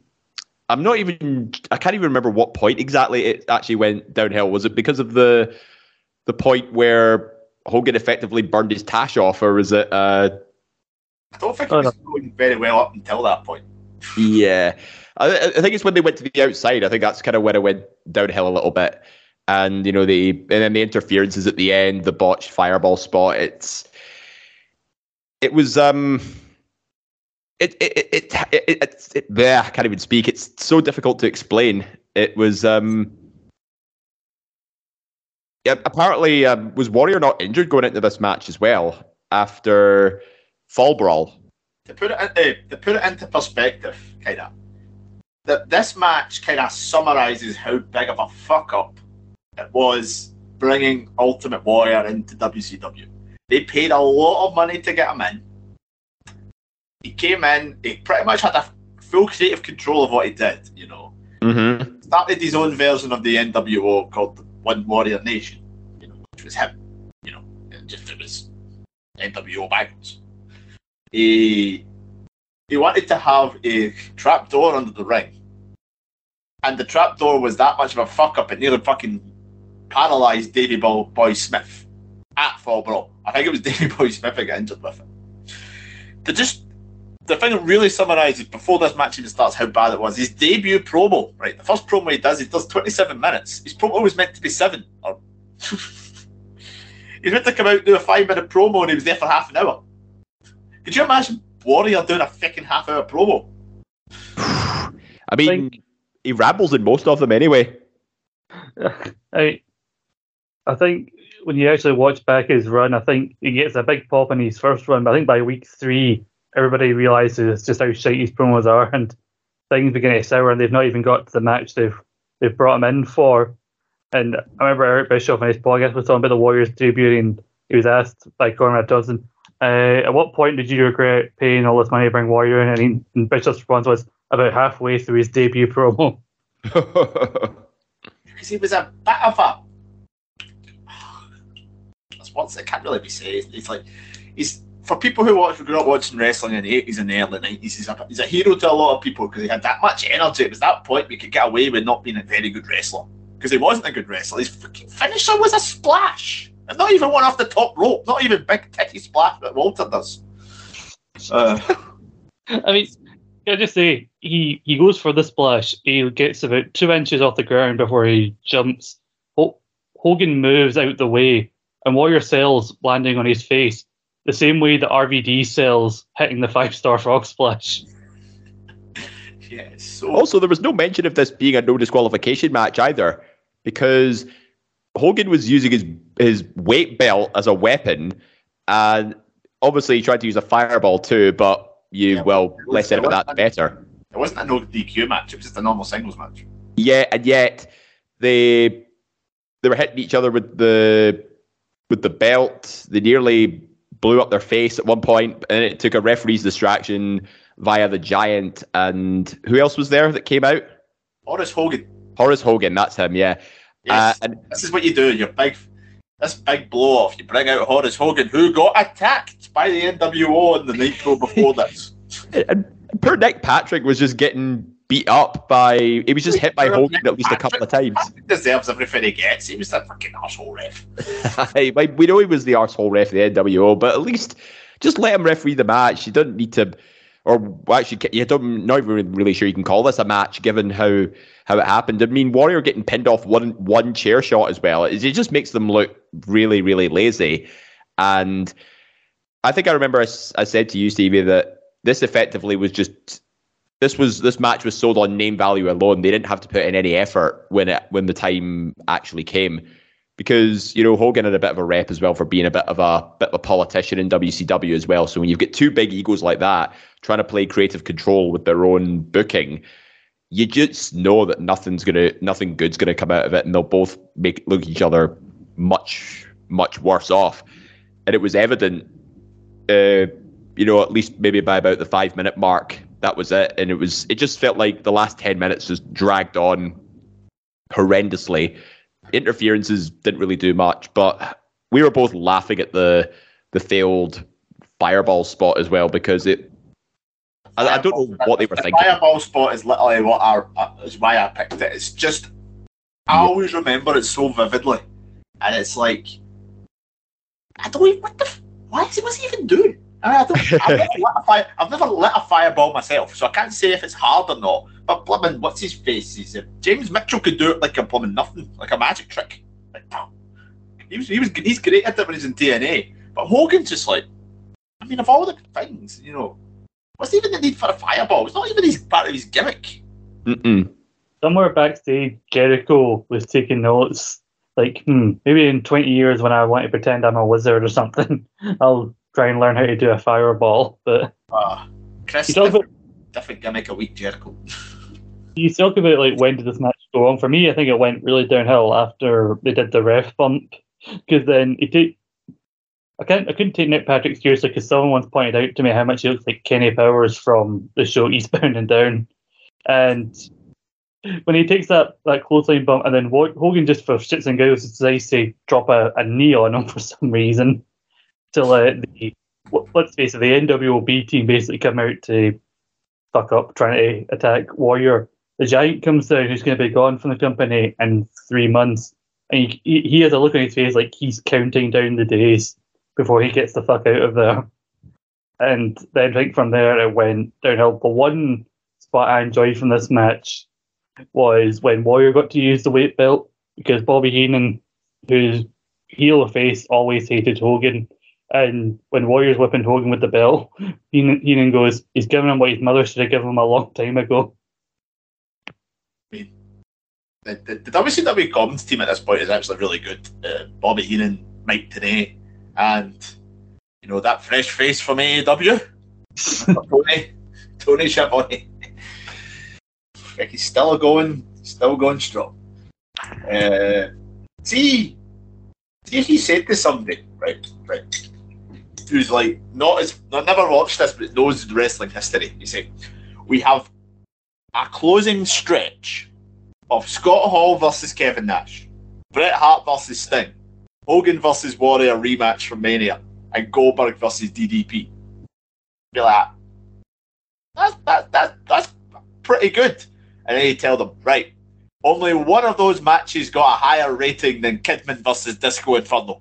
I'm not even. I can't even remember what point exactly it actually went downhill. Was it because of the the point where Hogan effectively burned his tash off, or was it? Uh, I don't think it was going very well up until that point. yeah, I, I think it's when they went to the outside. I think that's kind of when it went downhill a little bit. And you know the and then the interferences at the end, the botched fireball spot. It's it was um it it it it, it, it, it yeah, I can't even speak. It's so difficult to explain. It was um yeah, apparently um, was Warrior not injured going into this match as well after Fall Brawl. To put it into, to put it into perspective, kind of, that this match kind of summarizes how big of a fuck up it was bringing Ultimate Warrior into WCW. They paid a lot of money to get him in. He came in, he pretty much had a full creative control of what he did, you know. Mm-hmm. Started his own version of the NWO called the One Warrior Nation, you know, which was him, you know, and just it was NWO backwards. He he wanted to have a trap door under the ring. And the trap door was that much of a fuck up, it nearly fucking paralysed Davy Boy, Boy Smith at Fall Brawl. I think it was Davy Boy Smith that got injured with it. To just the thing that really summarises before this match even starts how bad it was. His debut promo, right? The first promo he does, he does 27 minutes. His promo was meant to be seven. Or he's meant to come out do a five minute promo and he was there for half an hour. Could you imagine Warrior doing a fucking half hour promo? I mean, he rambles in most of them anyway. I, I think when you actually watch back his run, I think he gets a big pop in his first run. But I think by week three, everybody realizes just how shite his promos are, and things begin to sour. And they've not even got to the match they've they've brought him in for. And I remember Eric Bischoff in his podcast was talking about the Warriors debuting. He was asked by Conrad Thompson, uh, "At what point did you regret paying all this money to bring Warrior in?" And, he, and Bischoff's response was about halfway through his debut promo. Because he was a bit of a. That's what's it can't really be said. It's like he's for people who watch, grew up watching wrestling in the eighties and the early nineties. He's a, he's a hero to a lot of people because he had that much energy. It was that point we could get away with not being a very good wrestler because he wasn't a good wrestler. His finisher was a splash, and not even one off the top rope. Not even big titty splash that Walter does. Uh, I mean, I just say he he goes for the splash. He gets about two inches off the ground before he jumps. Ho- Hogan moves out the way, and Warrior sells landing on his face the same way that RVD sells hitting the five star frog splash. yeah, so Also, there was no mention of this being a no disqualification match either, because Hogan was using his his weight belt as a weapon, and obviously he tried to use a fireball too. But you, Yeah, well, it was- less said it about that, the better. it wasn't a no DQ match. It was just a normal singles match. Yeah, and yet they they were hitting each other with the with the belt. They nearly blew up their face at one point, and it took a referee's distraction via the giant. And who else was there that came out? Horace Hogan. Horace Hogan. That's him. Yeah. Yes, Uh, and this is what you do. Your big, this big blow off. You bring out Horace Hogan, who got attacked by the NWO in the Nitro before this. and poor Nick Patrick was just getting beat up by. He was just hit by Hogan at least a couple of times. Patrick deserves everything he gets. He was that fucking asshole ref. We know he was the asshole ref of the NWO, but at least just let him referee the match. You don't need to, or actually, you don't not even really sure you can call this a match given how how it happened. I mean, Warrior getting pinned off one one chair shot as well. It, it just makes them look really really lazy. And I think I remember I said to you, Stevie, that this effectively was just this was this match was sold on name value alone. They didn't have to put in any effort when it when the time actually came because you know Hogan had a bit of a rep as well for being a bit of a bit of a politician in WCW as well. So when you've got two big egos like that trying to play creative control with their own booking, you just know that nothing's gonna nothing good's gonna come out of it, and they'll both make look each other much much worse off. And it was evident, uh, you know, at least maybe by about the five minute mark, that was it. And it was it just felt like the last ten minutes just dragged on horrendously. Interferences didn't really do much, but we were both laughing at the the failed fireball spot as well because it. I, I don't know what they were the thinking. Fireball spot is literally what our is why I picked it. It's just I always remember it so vividly, and it's like I don't even what the why is he what's he even doing? I, mean, I don't, I've, never lit a fire, I've never lit a fireball myself, so I can't say if it's hard or not. But blimmin', what's his face? He's, uh, James Mitchell could do it like a blimmin' nothing, like a magic trick. Like, he was, he was, he's great at it when he's in TNA. But Hogan's just like, I mean, of all the things, you know, what's even the need for a fireball? It's not even his part of his gimmick. Mm-mm. Somewhere backstage, Jericho was taking notes. Like, hmm, maybe in 20 years when I want to pretend I'm a wizard or something, I'll try and learn how to do a fireball. But Uh, Chris, You talk different, different gimmick a week, Jericho. you talk about like when did this match go on? For me, I think it went really downhill after they did the ref bump because then it took. I can't. I couldn't take Nick Patrick seriously because someone once pointed out to me how much he looks like Kenny Powers from the show Eastbound and Down, and when he takes that that clothesline bump and then Hogan just for shits and giggles decides to drop a, a knee on him for some reason to let the let's face it the NWOB team basically come out to fuck up trying to attack Warrior. The Giant comes down, who's going to be gone from the company in three months, and he, he, has a look on his face like he's counting down the days before he gets the fuck out of there. And then from there it went downhill. The one spot I enjoyed from this match was when Warrior got to use the weight belt because Bobby Heenan, who's heel face, always hated Hogan. And when Warrior's whipping Hogan with the belt, Heenan, Heenan goes, he's giving him what his mother should have given him a long time ago. The, the, the WCW Commons team at this point is actually really good. Uh, Bobby Heenan, Mike Tenay, and you know that fresh face from AEW, Tony, Tony Schiavone. Like, he's still going, still going strong. Uh, see, see he said to somebody, right, right, who's like not as, I've never watched this, but knows wrestling history. You see, we have a closing stretch of Scott Hall versus Kevin Nash, Bret Hart versus Sting, Hogan versus Warrior rematch from Mania, and Goldberg versus DDP. Be like, that's that's that's that's pretty good. And then you tell them, right, only one of those matches got a higher rating than Kidman versus Disco Inferno.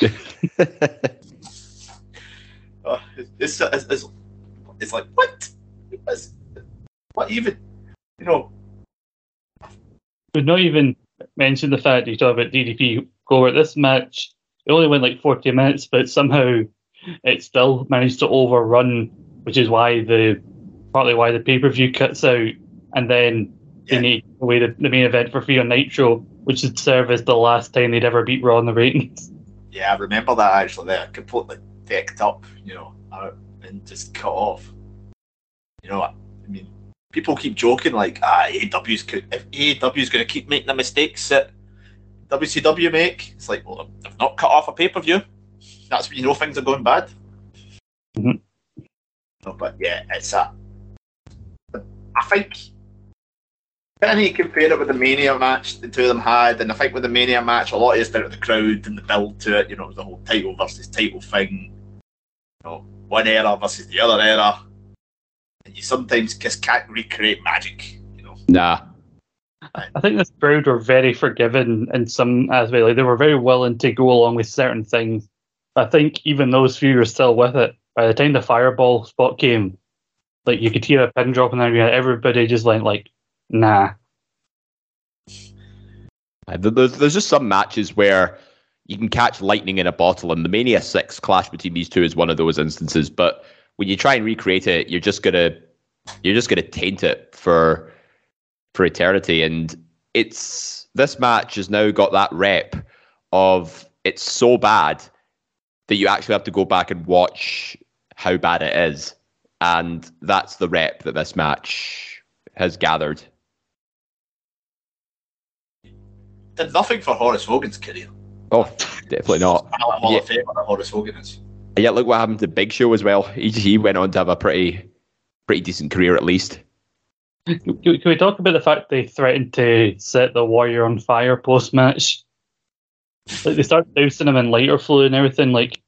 Uh, it's, it's, it's, it's like what? It's- what even? You know, We've not even mentioned the fact that you talk about DDP Goldberg. This match, it only went like 40 minutes, but somehow it still managed to overrun, which is why the partly why the pay per view cuts out, and then Yeah. they need away the, the main event for free on Nitro, which would serve as the last time they'd ever beat Raw in the ratings. Yeah, I remember that actually. There, completely decked up, you know, out and just cut off. You know, I mean, people keep joking like, ah, AEW's could if AEW's going to keep making the mistakes that WCW make. It's like, well, they've not cut off a pay per view. That's when you know things are going bad. Mhm. No, but yeah, it's a. I think. Can you compare it with the Mania match the two of them had? And I think with the Mania match, a lot of it's down to the crowd and the build to it. You know, it was the whole title versus title thing. You know, one era versus the other era. And you sometimes just can't recreate magic. You know, nah. I think this crowd were very forgiving in some aspect. Like they were very willing to go along with certain things. I think even those few were still with it. By the time the fireball spot came, like you could hear a pin drop and then everybody just went like, nah. There's, there's just some matches where you can catch lightning in a bottle, and the Mania Six clash between these two is one of those instances. But when you try and recreate it, you're just gonna you're just gonna taint it for for eternity. And it's this match has now got that rep of it's so bad that you actually have to go back and watch how bad it is, and that's the rep that this match has gathered. Did nothing for Horace Hogan's career. Oh, definitely not. Hall Yeah. of Famer that Horace Hogan is. And yet, look what happened to Big Show as well. He he went on to have a pretty pretty decent career at least. Can, can we talk about the fact they threatened to set the Warrior on fire post match? Like they started dousing him in lighter fluid and everything. Like,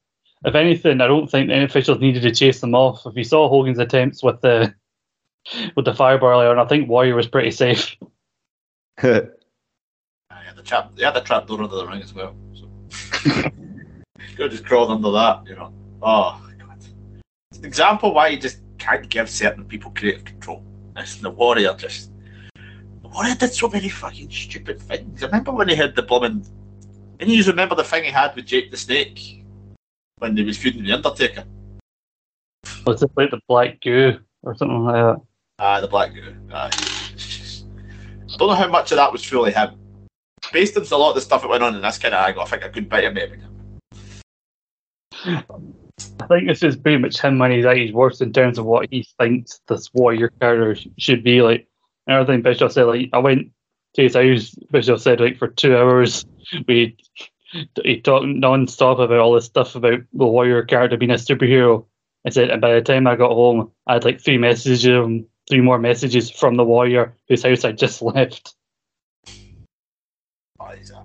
if anything, I don't think the officials needed to chase them off. If you saw Hogan's attempts with the with the fireball earlier, on, I think Warrior was pretty safe. Uh, yeah, the trap, yeah, the trap door under the ring as well. Could just crawled under that, you know. Oh god, it's an example why you just can't give certain people creative control. It's the Warrior just. The Warrior did so many fucking stupid things. I remember when he had the blooming. And you remember the thing he had with Jake the Snake when he was feuding the Undertaker. Was it like the black goo or something like that? Ah, the black goo. Ah, don't know how much of that was fully him. Based on a lot of the stuff that went on in this kind of angle, I think a good bit of him. I think this is pretty much him when he's at his worst in terms of what he thinks this warrior character should be like. And everything Bischoff said, like I went to his house. Bischoff said like for two hours we he talked non-stop about all this stuff about the warrior character being a superhero. I said, and by the time I got home, I had like three messages, three more messages from the warrior whose house I just left. He's, a,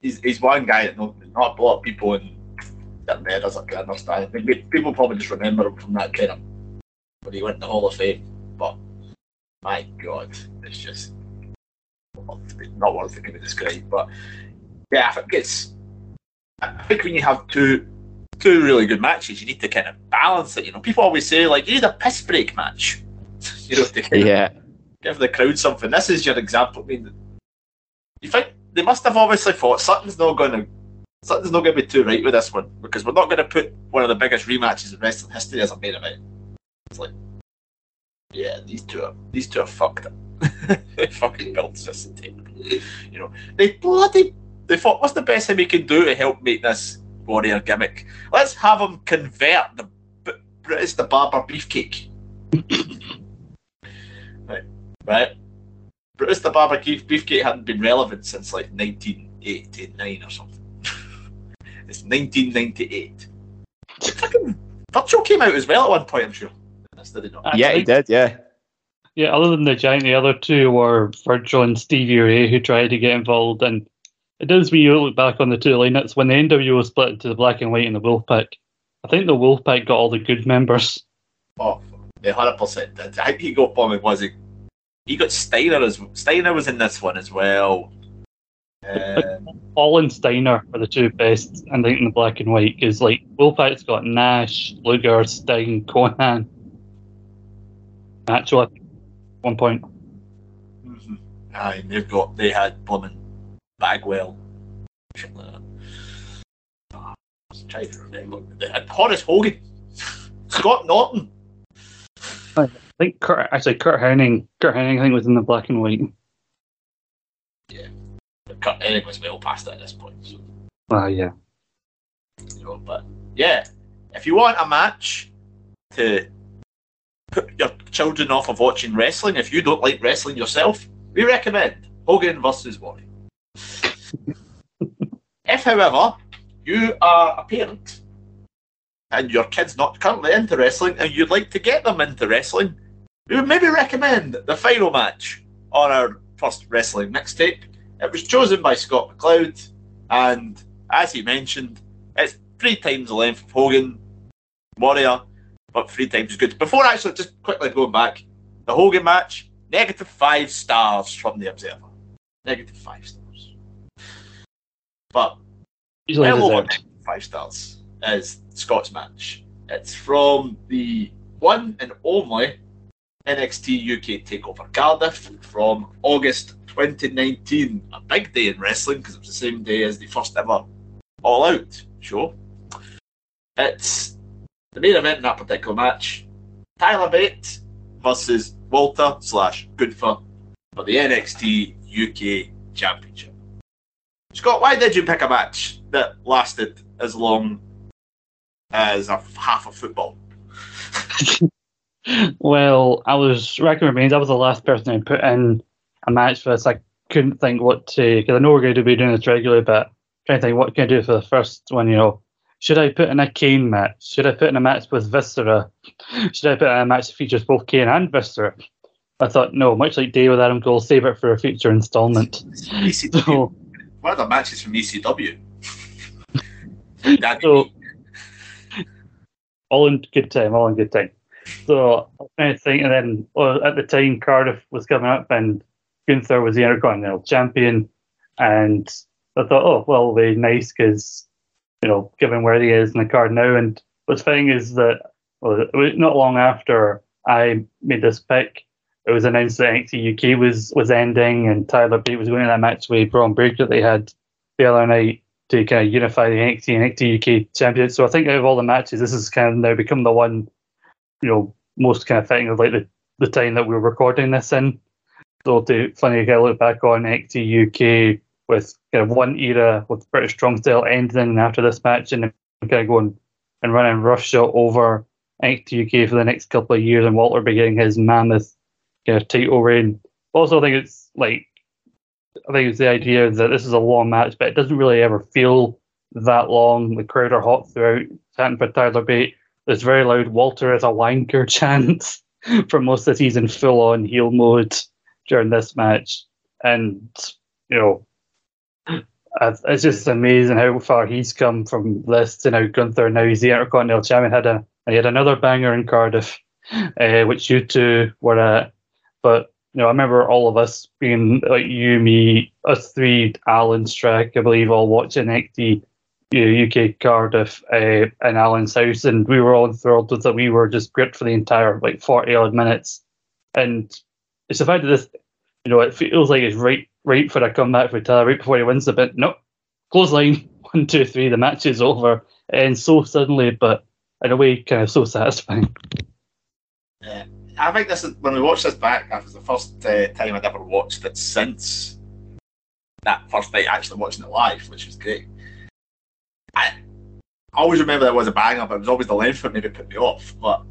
he's, he's one guy that not, not a lot of people in the Americas can understand. I mean, people probably just remember him from that kind of when he went in the Hall of Fame. But my God, it's just not worth it- not worth it to describe. But yeah, I think it's. I think when you have two two really good matches, you need to kind of balance it. You know, people always say like you need a piss break match. you know, to kind of Yeah. give the crowd something. This is your example. I mean, you think they must have obviously thought something's not going to something's not going to be too right with this one because we're not going to put one of the biggest rematches in wrestling history as a main event. It's like, yeah, these two are these two are fucked up. they fucking built this tape. You know, they bloody they thought what's the best thing we can do to help make this warrior gimmick? Let's have them convert the Brutus the Barber beefcake. right, right. Brutus the Barber Beef- Beefcake hadn't been relevant since like 1989 or something. it's 1998. Fucking Virgil came out as well at one point, I'm sure. That's did it not? Yeah, he did. Yeah. Yeah, other than the giant, the other two were Virgil and Stevie Ray who tried to get involved. And it does when you look back on the two lineups when the NWO split into the black and white and the Wolfpac. I think the Wolfpac got all the good members. Oh, the hundred percent. I think he got bombing. Was he? He got Steiner as Steiner was in this one as well. Um, All and Steiner are the two best, I think, in the black and white. Because like Wolfpac's got Nash, Luger, Sting, Konnan. Actually, at one point. mhm. Aye, and they've got they had Blummin, Bagwell, shit like that. Was trying to remember. They had Horace Hogan, Scott Norton. I think Kurt, actually Curt Hennig, Curt Hennig, I think, was in the black and white. But Curt Hennig was well past it at this point. So. Ah, yeah. you know, but yeah, if you want a match to put your children off of watching wrestling, if you don't like wrestling yourself, we recommend Hogan versus Warrior. if, however, you are a parent and your kid's not currently into wrestling and you'd like to get them into wrestling, we would maybe recommend the final match on our first wrestling mixtape. It was chosen by Scott McLeod, and as he mentioned, it's three times the length of Hogan, Warrior, but three times as good. Before actually, just quickly going back, the Hogan match, negative five stars from the Observer. Negative five stars. But Usually well over five stars is Scott's match. It's from the one and only NXT UK Takeover Cardiff from August 2019. A big day in wrestling because it was the same day as the first ever All Out show. It's the main event in that particular match. Tyler Bate versus Walter slash Gunther for the NXT UK Championship. Scott, why did you pick a match that lasted as long as a half of football? Well, I was racking my brains. I was the last person to put in a match for this. I couldn't think what to because I know we're going to be doing this regularly, but trying to think what can I do for the first one. You know, should I put in a Kane match? Should I put in a match with Viscera? Should I put in a match that features both Kane and Viscera? I thought no, much like Dave with Adam Cole, save it for a future installment. ECW. So, One of the matches from ECW. So- all in good time, all in good time. So I think, and then well, at the time Cardiff was coming up, and Gunther was the Intercontinental Champion, and I thought, oh well, be nice because you know, given where he is in the card now. And what's funny is that well, not long after I made this pick, it was announced that NXT UK was was ending, and Tyler Bate was to that match with Bron Breakker that they had the other night to kind of unify the NXT and NXT UK champions. So I think out of all the matches, this has kind of now become the one, you know, most kind of fitting of like the, the time that we're recording this in. So to funny kind of look back on NXT UK with kind of one era with British Strong Style ending after this match and then kind of going and running roughshod over NXT UK for the next couple of years and Walter beginning his mammoth kind of title reign. Also, I think it's like I think it's the idea that this is a long match, but it doesn't really ever feel that long. The crowd are hot throughout, chanting for Tyler Bate. There's very loud Walter is a wanker chant for most of the season, full on heel mode during this match. And, you know, it's just amazing how far he's come from this to now Gunther. Now he's the Intercontinental Champion. Had a he had another banger in Cardiff, uh, which you two were at. But you know, I remember all of us being like you, me, us three, Alan Strack, I believe, all watching NXT you know, UK Cardiff uh, in Alan's house, and we were all enthralled with it. We were just gripped for the entire like forty odd minutes, and it's the fact that this, you know, it feels like it's right, right for a comeback for Tyler right before he wins the bit. No, clothesline, one, two, three, the match is over, and so suddenly, but in a way, kind of so satisfying. Yeah. I think this is when we watched this back. That was the first uh, time I'd ever watched it since that first night actually watching it live, which was great. I, I always remember that was a banger, but it was always the length that maybe put me off. But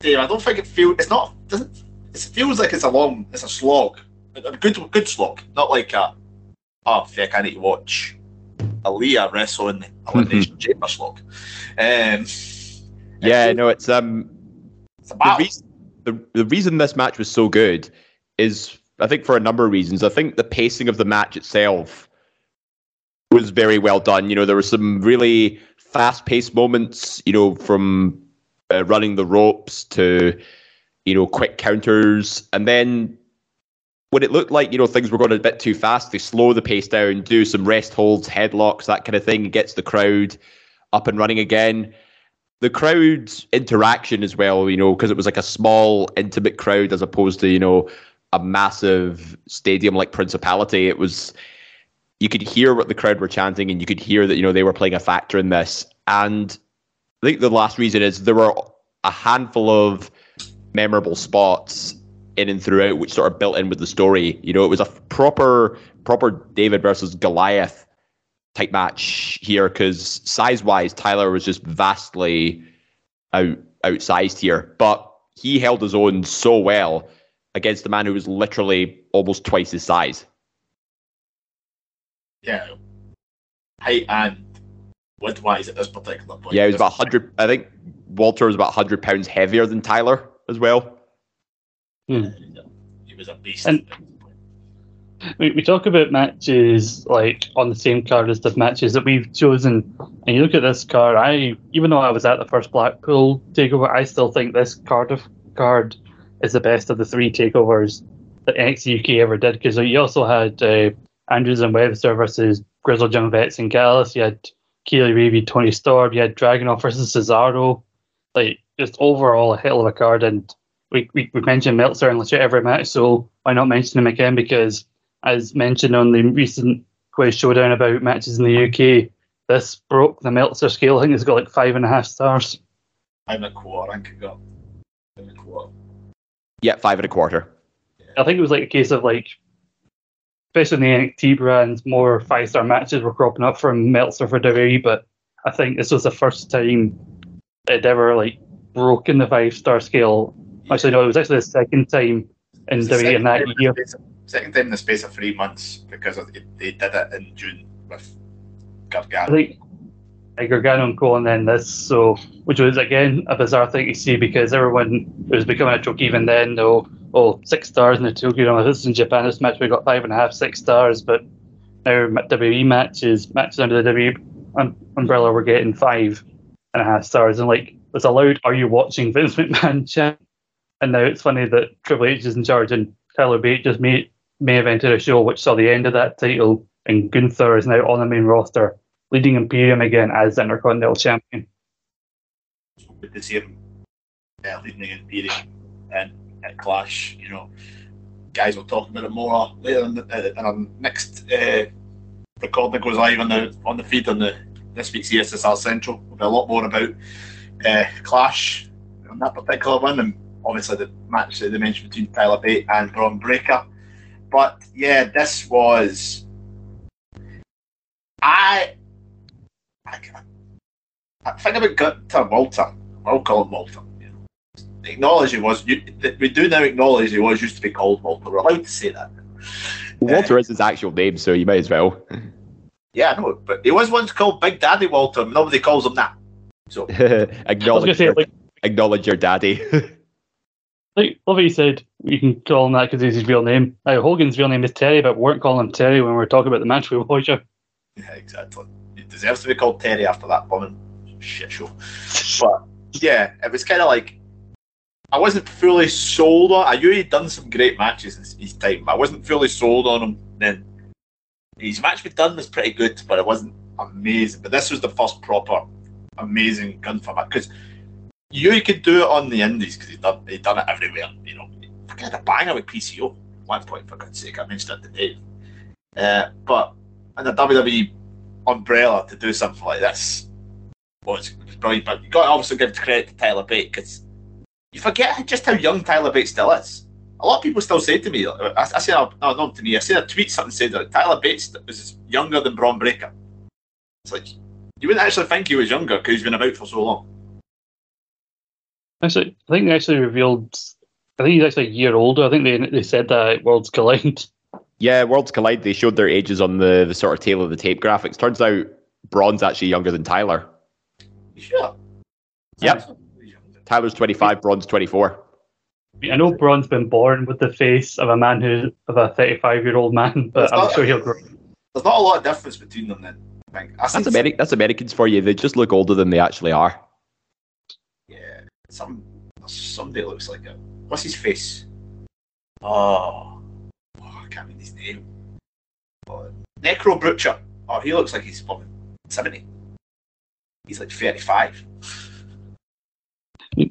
Dave, I don't think it feels. It's not. Doesn't. It feels like it's a long. It's a slog. A good, good slog. Not like a. Oh, fuck! I need to watch Aliyah wrestle in the Elimination Chamber slog. Um, Yeah, no, it's um it's a the, reason, the, the reason this match was so good is I think for a number of reasons. I think the pacing of the match itself was very well done. You know, there were some really fast paced moments, you know, from uh, running the ropes to, you know, quick counters. And then when it looked like, you know, things were going a bit too fast, they slow the pace down, do some rest holds, headlocks, that kind of thing, gets the crowd up and running again the crowd's interaction as well, you know, because it was like a small, intimate crowd as opposed to, you know, a massive stadium like Principality. It was, you could hear what the crowd were chanting and you could hear that, you know, they were playing a factor in this. And I think the last reason is there were a handful of memorable spots in and throughout which sort of built in with the story. You know, it was a proper, proper David versus Goliath type match here because size wise, Tyler was just vastly out outsized here, but he held his own so well against the man who was literally almost twice his size. Yeah, height and width wise at this particular point. Yeah, he was about hundred. I think Walter was about hundred pounds heavier than Tyler as well. He was a beast. And- we, we talk about matches like on the same card as the matches that we've chosen, and you look at this card. I even though I was at the first Blackpool takeover, I still think this Cardiff card is the best of the three takeovers that NXT UK ever did. Because you also had uh, Andrews and Webster versus Grizzled Young Vets and Gallus. You had Keely Reeve, Toni Storm. You had Dragunov versus Cesaro. Like just overall a hell of a card. And we we, we mentioned Meltzer in literally every match, so why not mention him again? Because as mentioned on the recent quiz showdown about matches in the UK, this broke the Meltzer scale. I think it's got like five and a half stars. I'm a quarter. I could go. I'm a quarter. Yeah, five and a quarter. I think it was like a case of like, especially in the NXT brands, more five star matches were cropping up from Meltzer for WWE. But I think this was the first time it ever like broken the five star scale. Actually, no, it was actually the second time in WWE in that time in the year. of- Second time in the space of three months because of, they did it in June with I Gargano. think like Gargano Cole, and then this, so which was again a bizarre thing to see because everyone was becoming a joke even then. Though, oh, six stars in the Tokyo Dome. This is in Japan. This match we got five and a half, six stars, but now WWE matches matches under the WWE um, umbrella we're getting five and a half stars, and like it's allowed. Are you watching Vince McMahon chant? And now it's funny that Triple H is in charge and Tyler Bate just may may have entered a show which saw the end of that title, and Gunther is now on the main roster leading Imperium again as the Intercontinental Champion. To see him uh, leading the Imperium and at Clash. You know, guys will talk about it more later in, the, uh, in our next uh, recording that goes live on the on the feed on the this week's ESSR Central. There'll be a lot more about uh, Clash on that particular one, and obviously the match that they mentioned between Tyler Bate and Bron Breakker. But yeah, this was I. I, I think about Gunther Walter. I'll call him Walter. You know. Acknowledge he was. You, we do now acknowledge he was used to be called Walter. We're allowed to say that. Walter is his actual name, so you might as well. Yeah, I know, but he was once called Big Daddy Walter. Nobody calls him that. So I was gonna acknowledge, say your, like acknowledge your daddy. like what you said. You can call him that because it's his real name. Now, Hogan's real name is Terry, but we weren't calling him Terry when we were talking about the match with Voyager. yeah, exactly. Deserves to be called Terry after that bombing shit show. But yeah, it was kind of like I wasn't fully sold on. I knew he'd done some great matches in his time, but I wasn't fully sold on him then. His match with Dunne was pretty good, but it wasn't amazing. But this was the first proper amazing Gunther match because you could do it on the Indies because he'd done he'd done it everywhere. You know, fucking had a banger with PCO. One point for God's sake, I mentioned it today. Uh, but in the WWE umbrella to do something like this was, brilliant. But you got to also give credit to Tyler Bate because you forget just how young Tyler Bate still is. A lot of people still say to me, uh, I, I seen a, oh, no, not to me, I seen a tweet something said that Tyler Bates was younger than Bron Breakker. It's like, you wouldn't actually think he was younger because he's been about for so long. Actually, I think they actually revealed. I think he's actually a year older. I think they they said that at Worlds Collide. yeah, Worlds Collide, they showed their ages on the, the sort of tail of the tape graphics. Turns out Bron's actually younger than Tyler. Sure? Yep. Tyler's 25, Bron's 24. I know Bron's been born with the face of a man who of a 35 year old man, but That's I'm not- sure he'll grow. There's not a lot of difference between them then. I think. I That's, seen Ameri- that's Americans for you. They just look older than they actually are. Yeah, some somebody looks like a what's his face? Oh, I can't read his name. Necro Butcher. Oh, he looks like he's probably seventy. He's like thirty-five. I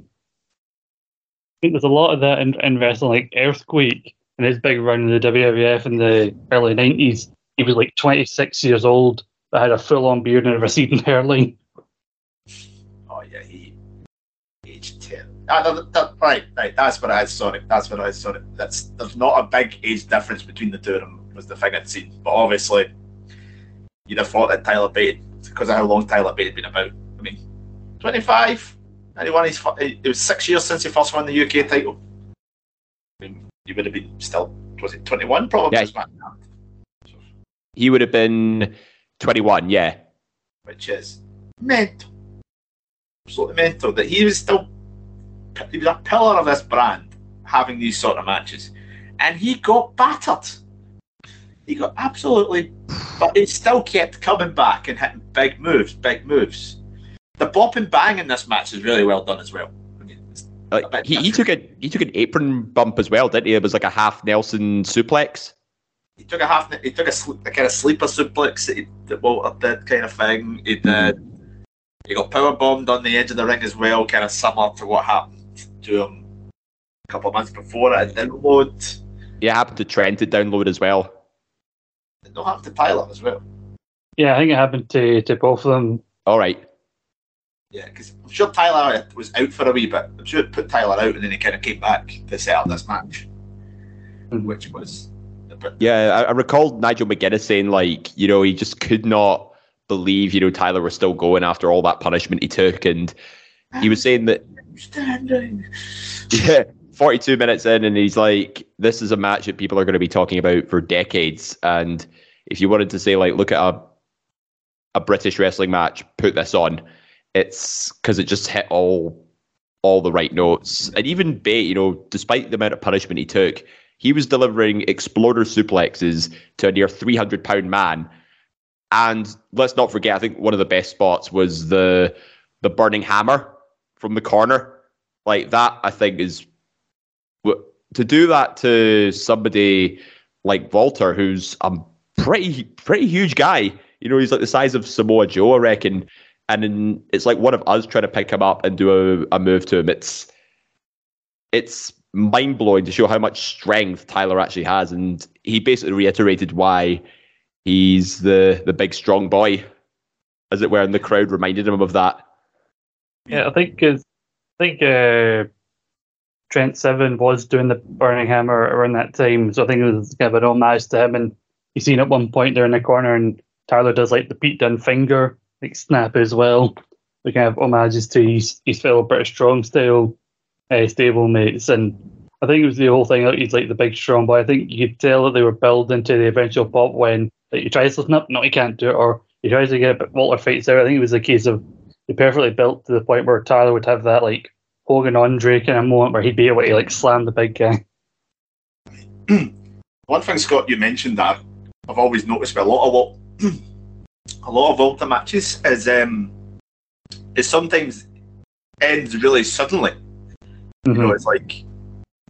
think there's a lot of that in, in wrestling, like Earthquake and his big run in the WWF in the early 90s. He was like 26 years old, but had a full on beard and a receding hairline. Oh yeah, he Ah, that, that, right, right. That's what I had. Sorry, that's what I had. Sorry. That's there's not a big age difference between the two of them. Was the thing I'd seen, but obviously, you'd have thought that Tyler Bate, because of how long Tyler Bate had been about. I mean, 25, 91. He's it was six years since he first won the UK title. I mean, he would have been still. Was it 21? Probably. Yeah. He would have been 21, yeah. which is mental. Absolutely mental. That he was still he was a pillar of this brand having these sort of matches. And he got battered. He got absolutely but he still kept coming back and hitting big moves, big moves. The bop and bang in this match is really well done as well. I mean, it's uh, a Like, he, he took a he took an apron bump as well, didn't he? It was like a half Nelson suplex. he took a half he took a, a kind of sleeper suplex that, he, that Walter did kind of thing. He did he got power bombed on the edge of the ring as well, kind of similar to what happened to him a couple of months before it. It didn't load. Yeah, happened to Trent to download as well. It not happened to Tyler as well. Yeah, I think it happened to, to both of them. All right. Yeah, because I'm sure Tyler was out for a wee bit. I'm sure it put Tyler out and then he kind of came back to set up this match, hmm. which was. Yeah, I, I recalled Nigel McGuinness saying like, you know, he just could not believe, you know, Tyler was still going after all that punishment he took, and he was saying that standing. Yeah, 42 minutes in, and he's like, "This is a match that people are going to be talking about for decades." And if you wanted to say, like, look at a a British wrestling match, put this on. It's because it just hit all all the right notes. And even Bate, you know, despite the amount of punishment he took, he was delivering exploder suplexes to a near 300 pound man. And let's not forget, I think one of the best spots was the the burning hammer from the corner. Like that, I think is to do that to somebody like Walter, who's a pretty pretty huge guy. You know, he's like the size of Samoa Joe, I reckon. And then it's like one of us trying to pick him up and do a, a move to him. It's it's mind blowing to show how much strength Tyler actually has, and he basically reiterated why he's the the big strong boy, as it were, and the crowd reminded him of that. Yeah, I think I think uh, Trent Seven was doing the Burning Hammer around that time, so I think it was kind of an homage to him. And you seen at one point there in the corner, and Tyler does like the Pete Dunne finger, like snap as well. We kind of homages to his, his fellow British strong style uh, stable mates, and I think it was the whole thing that he's like the big strong boy. I think you could tell that they were building to the eventual pop when like, he tries to up, no, he can't do it, or he tries to get it, but Walter fights there. I think it was a case of perfectly built to the point where Tyler would have that like Hogan Andre kind of moment where he'd be able to like slam the big guy. One thing, Scott, you mentioned that I've always noticed with a lot of what a lot of Walter matches is um it sometimes ends really suddenly. Mm-hmm. You know, it's like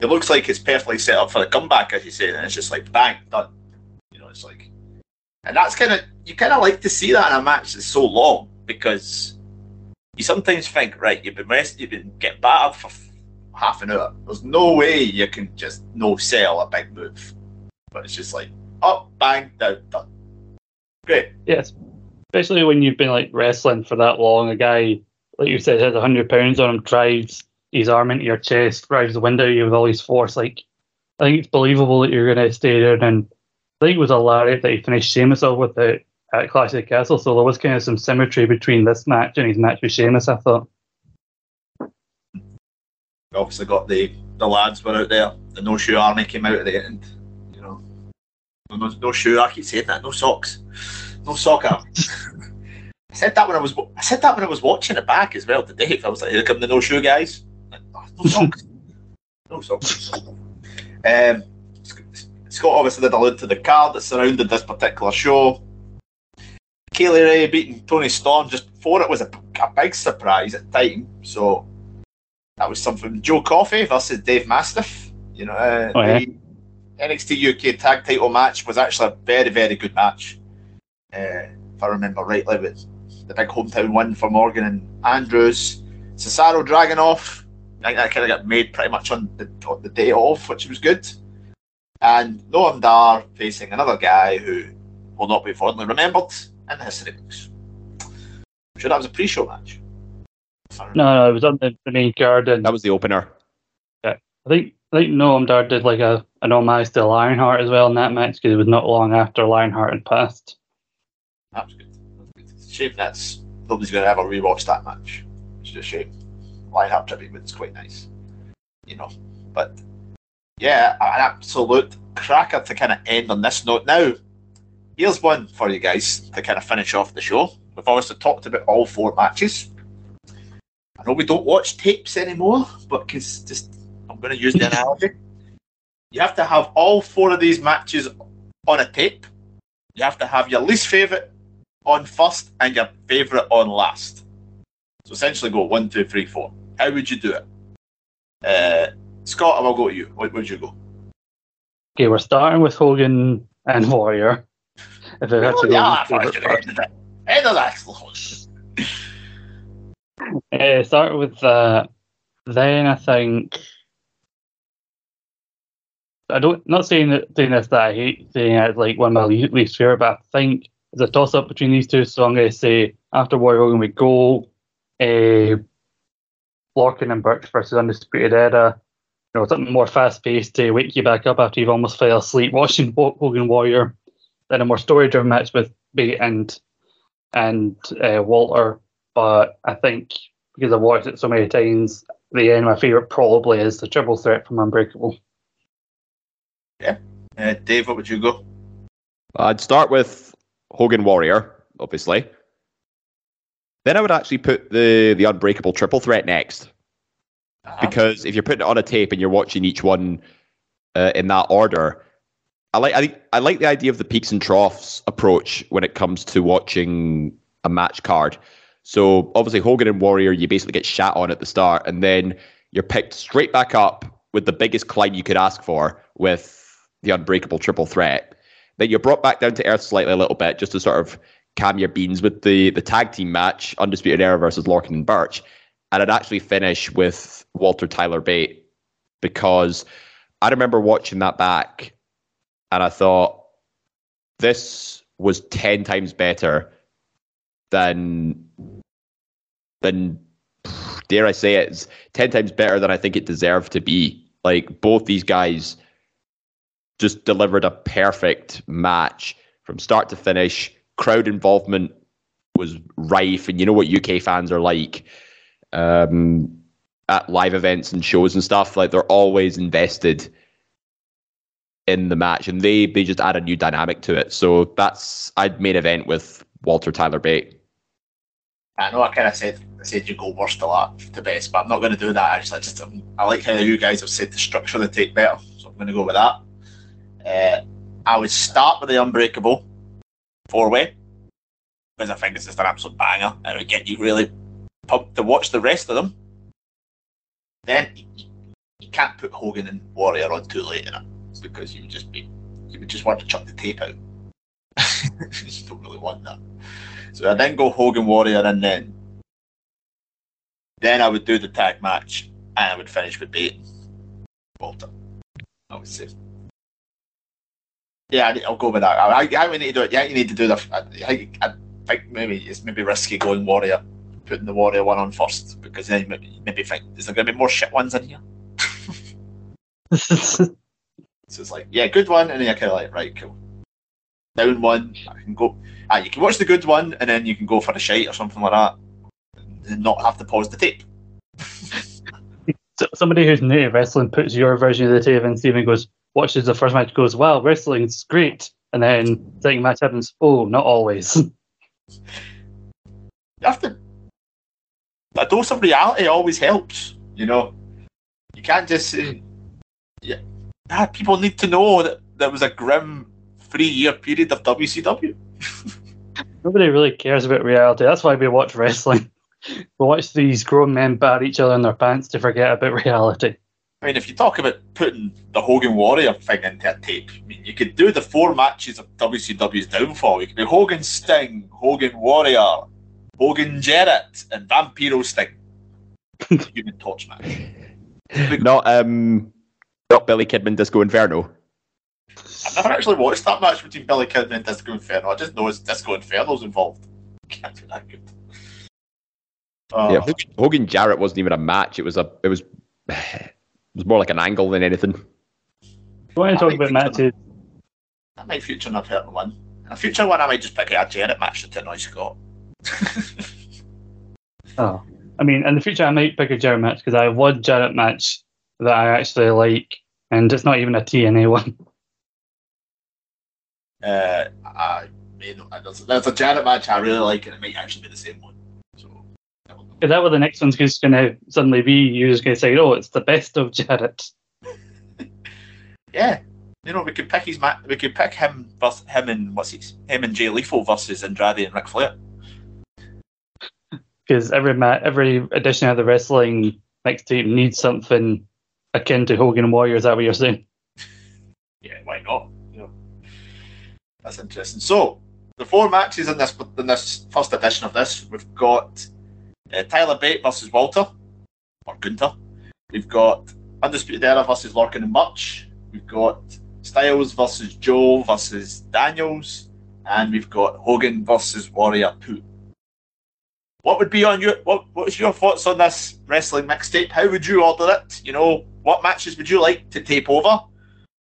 it looks like it's perfectly set up for a comeback, as you say, and it's just like bang, done. You know, it's like, and that's kind of you kind of like to see that in a match that's so long because you sometimes think, right, you've been rest, you've been getting battered for half an hour. There's no way you can just no sell a big move, but it's just like up, bang, down, done. Great. Yes, especially when you've been like wrestling for that long. A guy, like you said, has hundred pounds on him, drives his arm into your chest, drives the window you with all his force. Like, I think it's believable that you're going to stay there. And I think it was a lariat that he finished Sheamus off with it at Classic Castle. So there was kind of some symmetry between this match and his match with Sheamus. I thought. Obviously, got the the lads were out there. The no shoe army came out at the end. You know, no, no shoe. I keep saying that. No socks. No sock army. I said that when I was I said that when I was watching it back as well today. Dave. I was like, "Here come the no shoe guys." Oh, no socks. no socks. Um, Scott obviously did allude to the card that surrounded this particular show. Kay Lee Ray beating Toni Storm just before it was a, a big surprise at the time. So that was something. Joe Coffey versus Dave Mastiff. You know, uh, Oh, yeah. the NXT UK Tag Title match was actually a very, very good match. Uh, if I remember rightly, with the big hometown win for Morgan and Andrews. Cesaro dragging off. I think that kind of got made pretty much on the, on the day off, which was good. And Noam Dar facing another guy who will not be fondly remembered in the history books. I'm sure that was a pre-show match. If No, no, it was on the, the main card, and That was the opener. Yeah, I think I think Noam Dar did like a an homage to Lionheart as well in that match because it was not long after Lionheart had passed. That was good. That was good. It's a shame that's nobody's going to ever rewatch that match. It's just a shame. Lineup tribute but it's quite nice, you know. But yeah, an absolute cracker to kind of end on this note. Now, here's one for you guys to kind of finish off the show. We've obviously talked about all four matches. I know we don't watch tapes anymore, but cause just I'm going to use the analogy. You have to have all four of these matches on a tape. You have to have your least favourite on first and your favourite on last. So essentially go one, two, three, four. How would you do it? Uh, Scott, I will go to you. Where would you go? Okay, we're starting with Hogan and Warrior. If I have to go yeah, with fuck favourite it, first. end of it. End of that. Uh, start with that. Then I think I don't not saying that saying this that I hate saying it's like one of my least, least favorite, but I think it's a toss up between these two. So I'm going to say after Warrior Hogan we go, uh, Lorcan and Burch versus Undisputed Era. You know something more fast paced to wake you back up after you've almost fell asleep watching Ho- Hogan Warrior. Then a more story driven match with Bate and and uh, Walter. But I think because I've watched it so many times, the end, my favorite probably is the triple threat from Unbreakable. Yeah, uh, Dave, what would you go? I'd start with Hogan Warrior, obviously. Then I would actually put the the Unbreakable triple threat next, because if you're putting it on a tape and you're watching each one uh, in that order, I like I, I like the idea of the peaks and troughs approach when it comes to watching a match card. So obviously Hogan and Warrior, you basically get shat on at the start, and then you're picked straight back up with the biggest climb you could ask for with the Unbreakable triple threat. Then you're brought back down to earth slightly a little bit just to sort of calm your beans with the the tag team match, Undisputed Era versus Lorcan and Burch, and I'd actually finish with Walter Tyler Bate because I remember watching that back and I thought this was ten times better than than dare I say it, it's ten times better than I think it deserved to be. Like both these guys just delivered a perfect match from start to finish. Crowd involvement was rife, and you know what UK fans are like um, at live events and shows and stuff. Like they're always invested in the match, and they they just add a new dynamic to it. So that's I'd main event with Walter Tyler Bate. I know I kind of said I said you go worst to last to best, but I'm not going to do that. I just, I just I like how you guys have said the structure the tape better, so I'm going to go with that. Uh, I would start with the Unbreakable four way because I think it's just an absolute banger, and it would get you really pumped to watch the rest of them. Then you can't put Hogan and Warrior on too late in it because you would just be you would just want to chuck the tape out. you don't really want that. So I then go Hogan Warrior and then then I would do the tag match and I would finish with Bate. Walter. I would say. Yeah, I'll go with that. I, I, I need to do it. Yeah, you need to do the. I, I, I think maybe it's maybe risky going Warrior, putting the Warrior one on first because then you maybe, maybe think is there going to be more shit ones in here? So it's like, yeah, good one, and then you're kind of like, right, cool. Down one, I can go. Ah, you can watch the good one, and then you can go for the shite or something like that, and not have to pause the tape. So somebody who's new to wrestling puts your version of the tape and Stephen goes, watches the first match, goes, wow, wrestling's great. And then second match happens, oh, not always. You have to. A dose of reality always helps, you know. You can't just say, yeah, ah, people need to know that there was a grim three-year period of WCW. Nobody really cares about reality. That's why we watch wrestling. we watch these grown men bat each other in their pants to forget about reality. I mean, if you talk about putting the Hogan Warrior thing into a tape, I mean, you could do the four matches of WCW's downfall. You could do Hogan Sting, Hogan Warrior, Hogan Jarrett, and Vampiro Sting. Human Torch match. Not um, not Billy Kidman Disco Inferno. I've never actually watched that match between Billy Kidman and Disco Inferno. I just know it's Disco Inferno's involved. Can't be that good. Uh, Yeah, Hogan, Hogan Jarrett wasn't even a match. It was a it was it was more like an angle than anything. We want to talk about matches. That might feature in a certain one. A future one, I might just pick a Jarrett match to annoy Scott. Oh, I mean, in the future, I might pick a Jarrett match because I have one Jarrett match that I actually like, and it's not even a TNA one. Uh, I there's, there's a Jarrett match I really like, and it might actually be the same one. So, that what the next one's just going to suddenly be? You're just going to say, oh, it's the best of Jarrett. yeah, you know, we could pick his ma- we could pick him, vers- him and what's his, him and Jay Lethal versus Andrade and Ric Flair. Because every ma- every edition of the wrestling mixtape needs something akin to Hogan and Warrior. Is that what you're saying? Yeah, why not? You know, that's interesting. So the four matches in this in this first edition of this, we've got uh, Tyler Bate versus Walter or Gunther. We've got Undisputed Era versus Lorcan and Burch. We've got Styles versus Joe versus Daniels, and we've got Hogan versus Warrior Pooh. What would be on your what? What's your thoughts on this wrestling mixtape? How would you order it? You know, what matches would you like to tape over?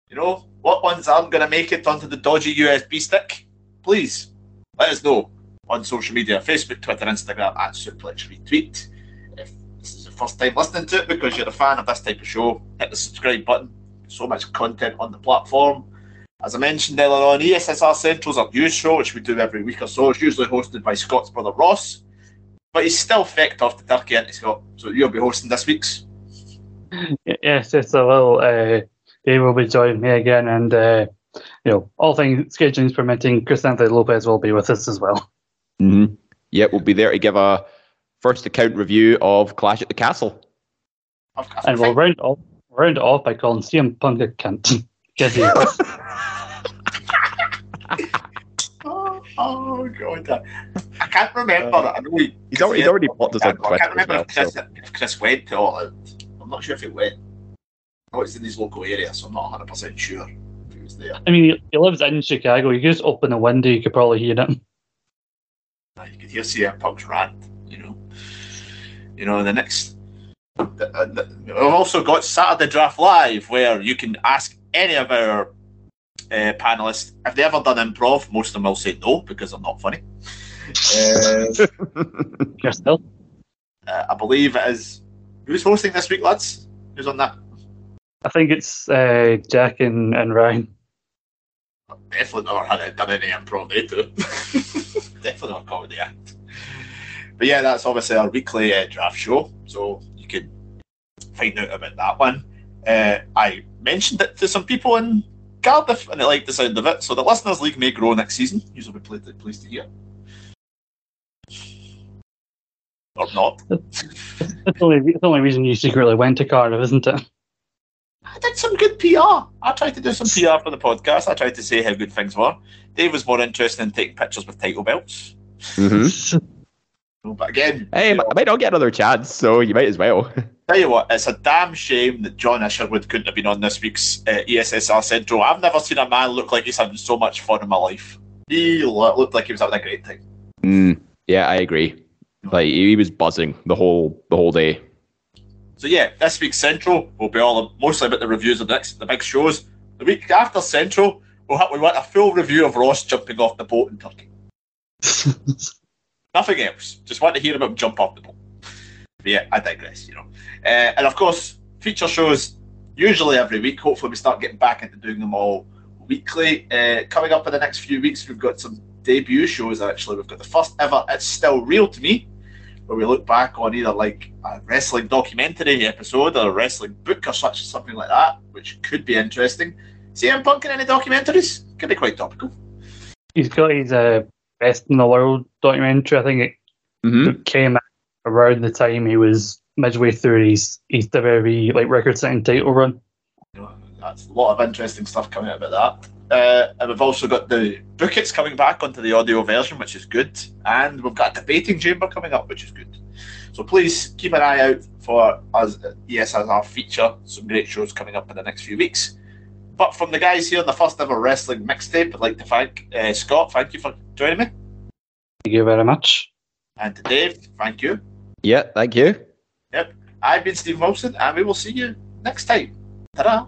You know, what ones aren't going to make it onto the dodgy USB stick? Please let us know on social media Facebook, Twitter, Instagram at Suplex Retweet. If this is the first time listening to it because you're a fan of this type of show, hit the subscribe button. So much content on the platform. As I mentioned earlier on, ESSR Central's our news show, which we do every week or so. It's usually hosted by Scott's brother Ross, but he's still fecked off to Turkey, he, Scott? So you'll be hosting this week's. Yes, yes, a little. Uh, Dave will be joining me again, and uh, you know, all things scheduling permitting, Chris Anthony Lopez will be with us as well. Mm-hmm. Yeah, we'll be there to give a first account review of Clash at the Castle. I've, I've And we'll round off round it off by calling CM Punk a cunt. Because he. Oh, oh god, I, I can't remember. I know he, He's already, he's already blocked us on I can't remember well. if, Chris, so- if Chris went to All Out. I'm not sure if he went. I know it's in his local area, so I'm not 100 percent sure if he was there. I mean, he, he lives in Chicago. You could just open the window, you could probably hear it. You could hear CM Punk's rant, you know. You know, the next. the- uh, the- We've also got Saturday Draft Live, where you can ask any of our uh, panelists if they ever done improv. Most of them will say no because they're not funny. Uh, Yourself. uh, I believe it is. Who's hosting this week, lads? Who's on that? I think it's uh, Jack and, and Ryan. Definitely never had done any improv. They do. Definitely not comedy act. But yeah, that's obviously our weekly uh, draft show, so you can find out about that one. Uh, I mentioned it to some people in Cardiff, and they liked the sound of it. So the listeners' league may grow next season. You'll be pleased to hear, or not. That's the only, the only reason you secretly went to Cardiff, isn't it? I did some good PR. I tried to do some PR for the podcast. I tried to say how good things were. Dave was more interested in taking pictures with title belts. Mhm. But again, Hey, I might not get another chance, so you might as well. tell you what, it's a damn shame that John Isherwood couldn't have been on this week's uh, ESSR Central. I've never seen a man look like he's having so much fun in my life. He looked like he was having a great time. Mm, yeah, I agree. Like he was buzzing the whole the whole day. So yeah, this week's Central will be all mostly about the reviews of the next the big shows. The week after Central, we'll have, we want a full review of Ross jumping off the boat in Turkey. Nothing else. Just want to hear about him jump off the boat. But yeah, I digress. You know, uh, and of course, feature shows usually every week. Hopefully, we start getting back into doing them all weekly. Uh, coming up in the next few weeks, we've got some debut shows. Actually, we've got the first ever "It's Still Real to Me," where we look back on either like a wrestling documentary episode or a wrestling book or such something like that, which could be interesting. CM Punk in any documentaries could be quite topical. He's got his uh, Best in the World documentary. I think it hmm came out around the time he was midway through his, his WWE like record setting title run. You know, that's a lot of interesting stuff coming out about that. Uh, and we've also got the bookets coming back onto the audio version, which is good. And we've got a debating chamber coming up, which is good. So please keep an eye out for us, yes, as our feature. Some great shows coming up in the next few weeks. But from the guys here on the first ever wrestling mixtape, I'd like to thank uh, Scott. Thank you for joining me. Thank you very much. And to Dave, thank you. Yeah, thank you. Yep. I've been Steve Wilson, and we will see you next time. Ta-da!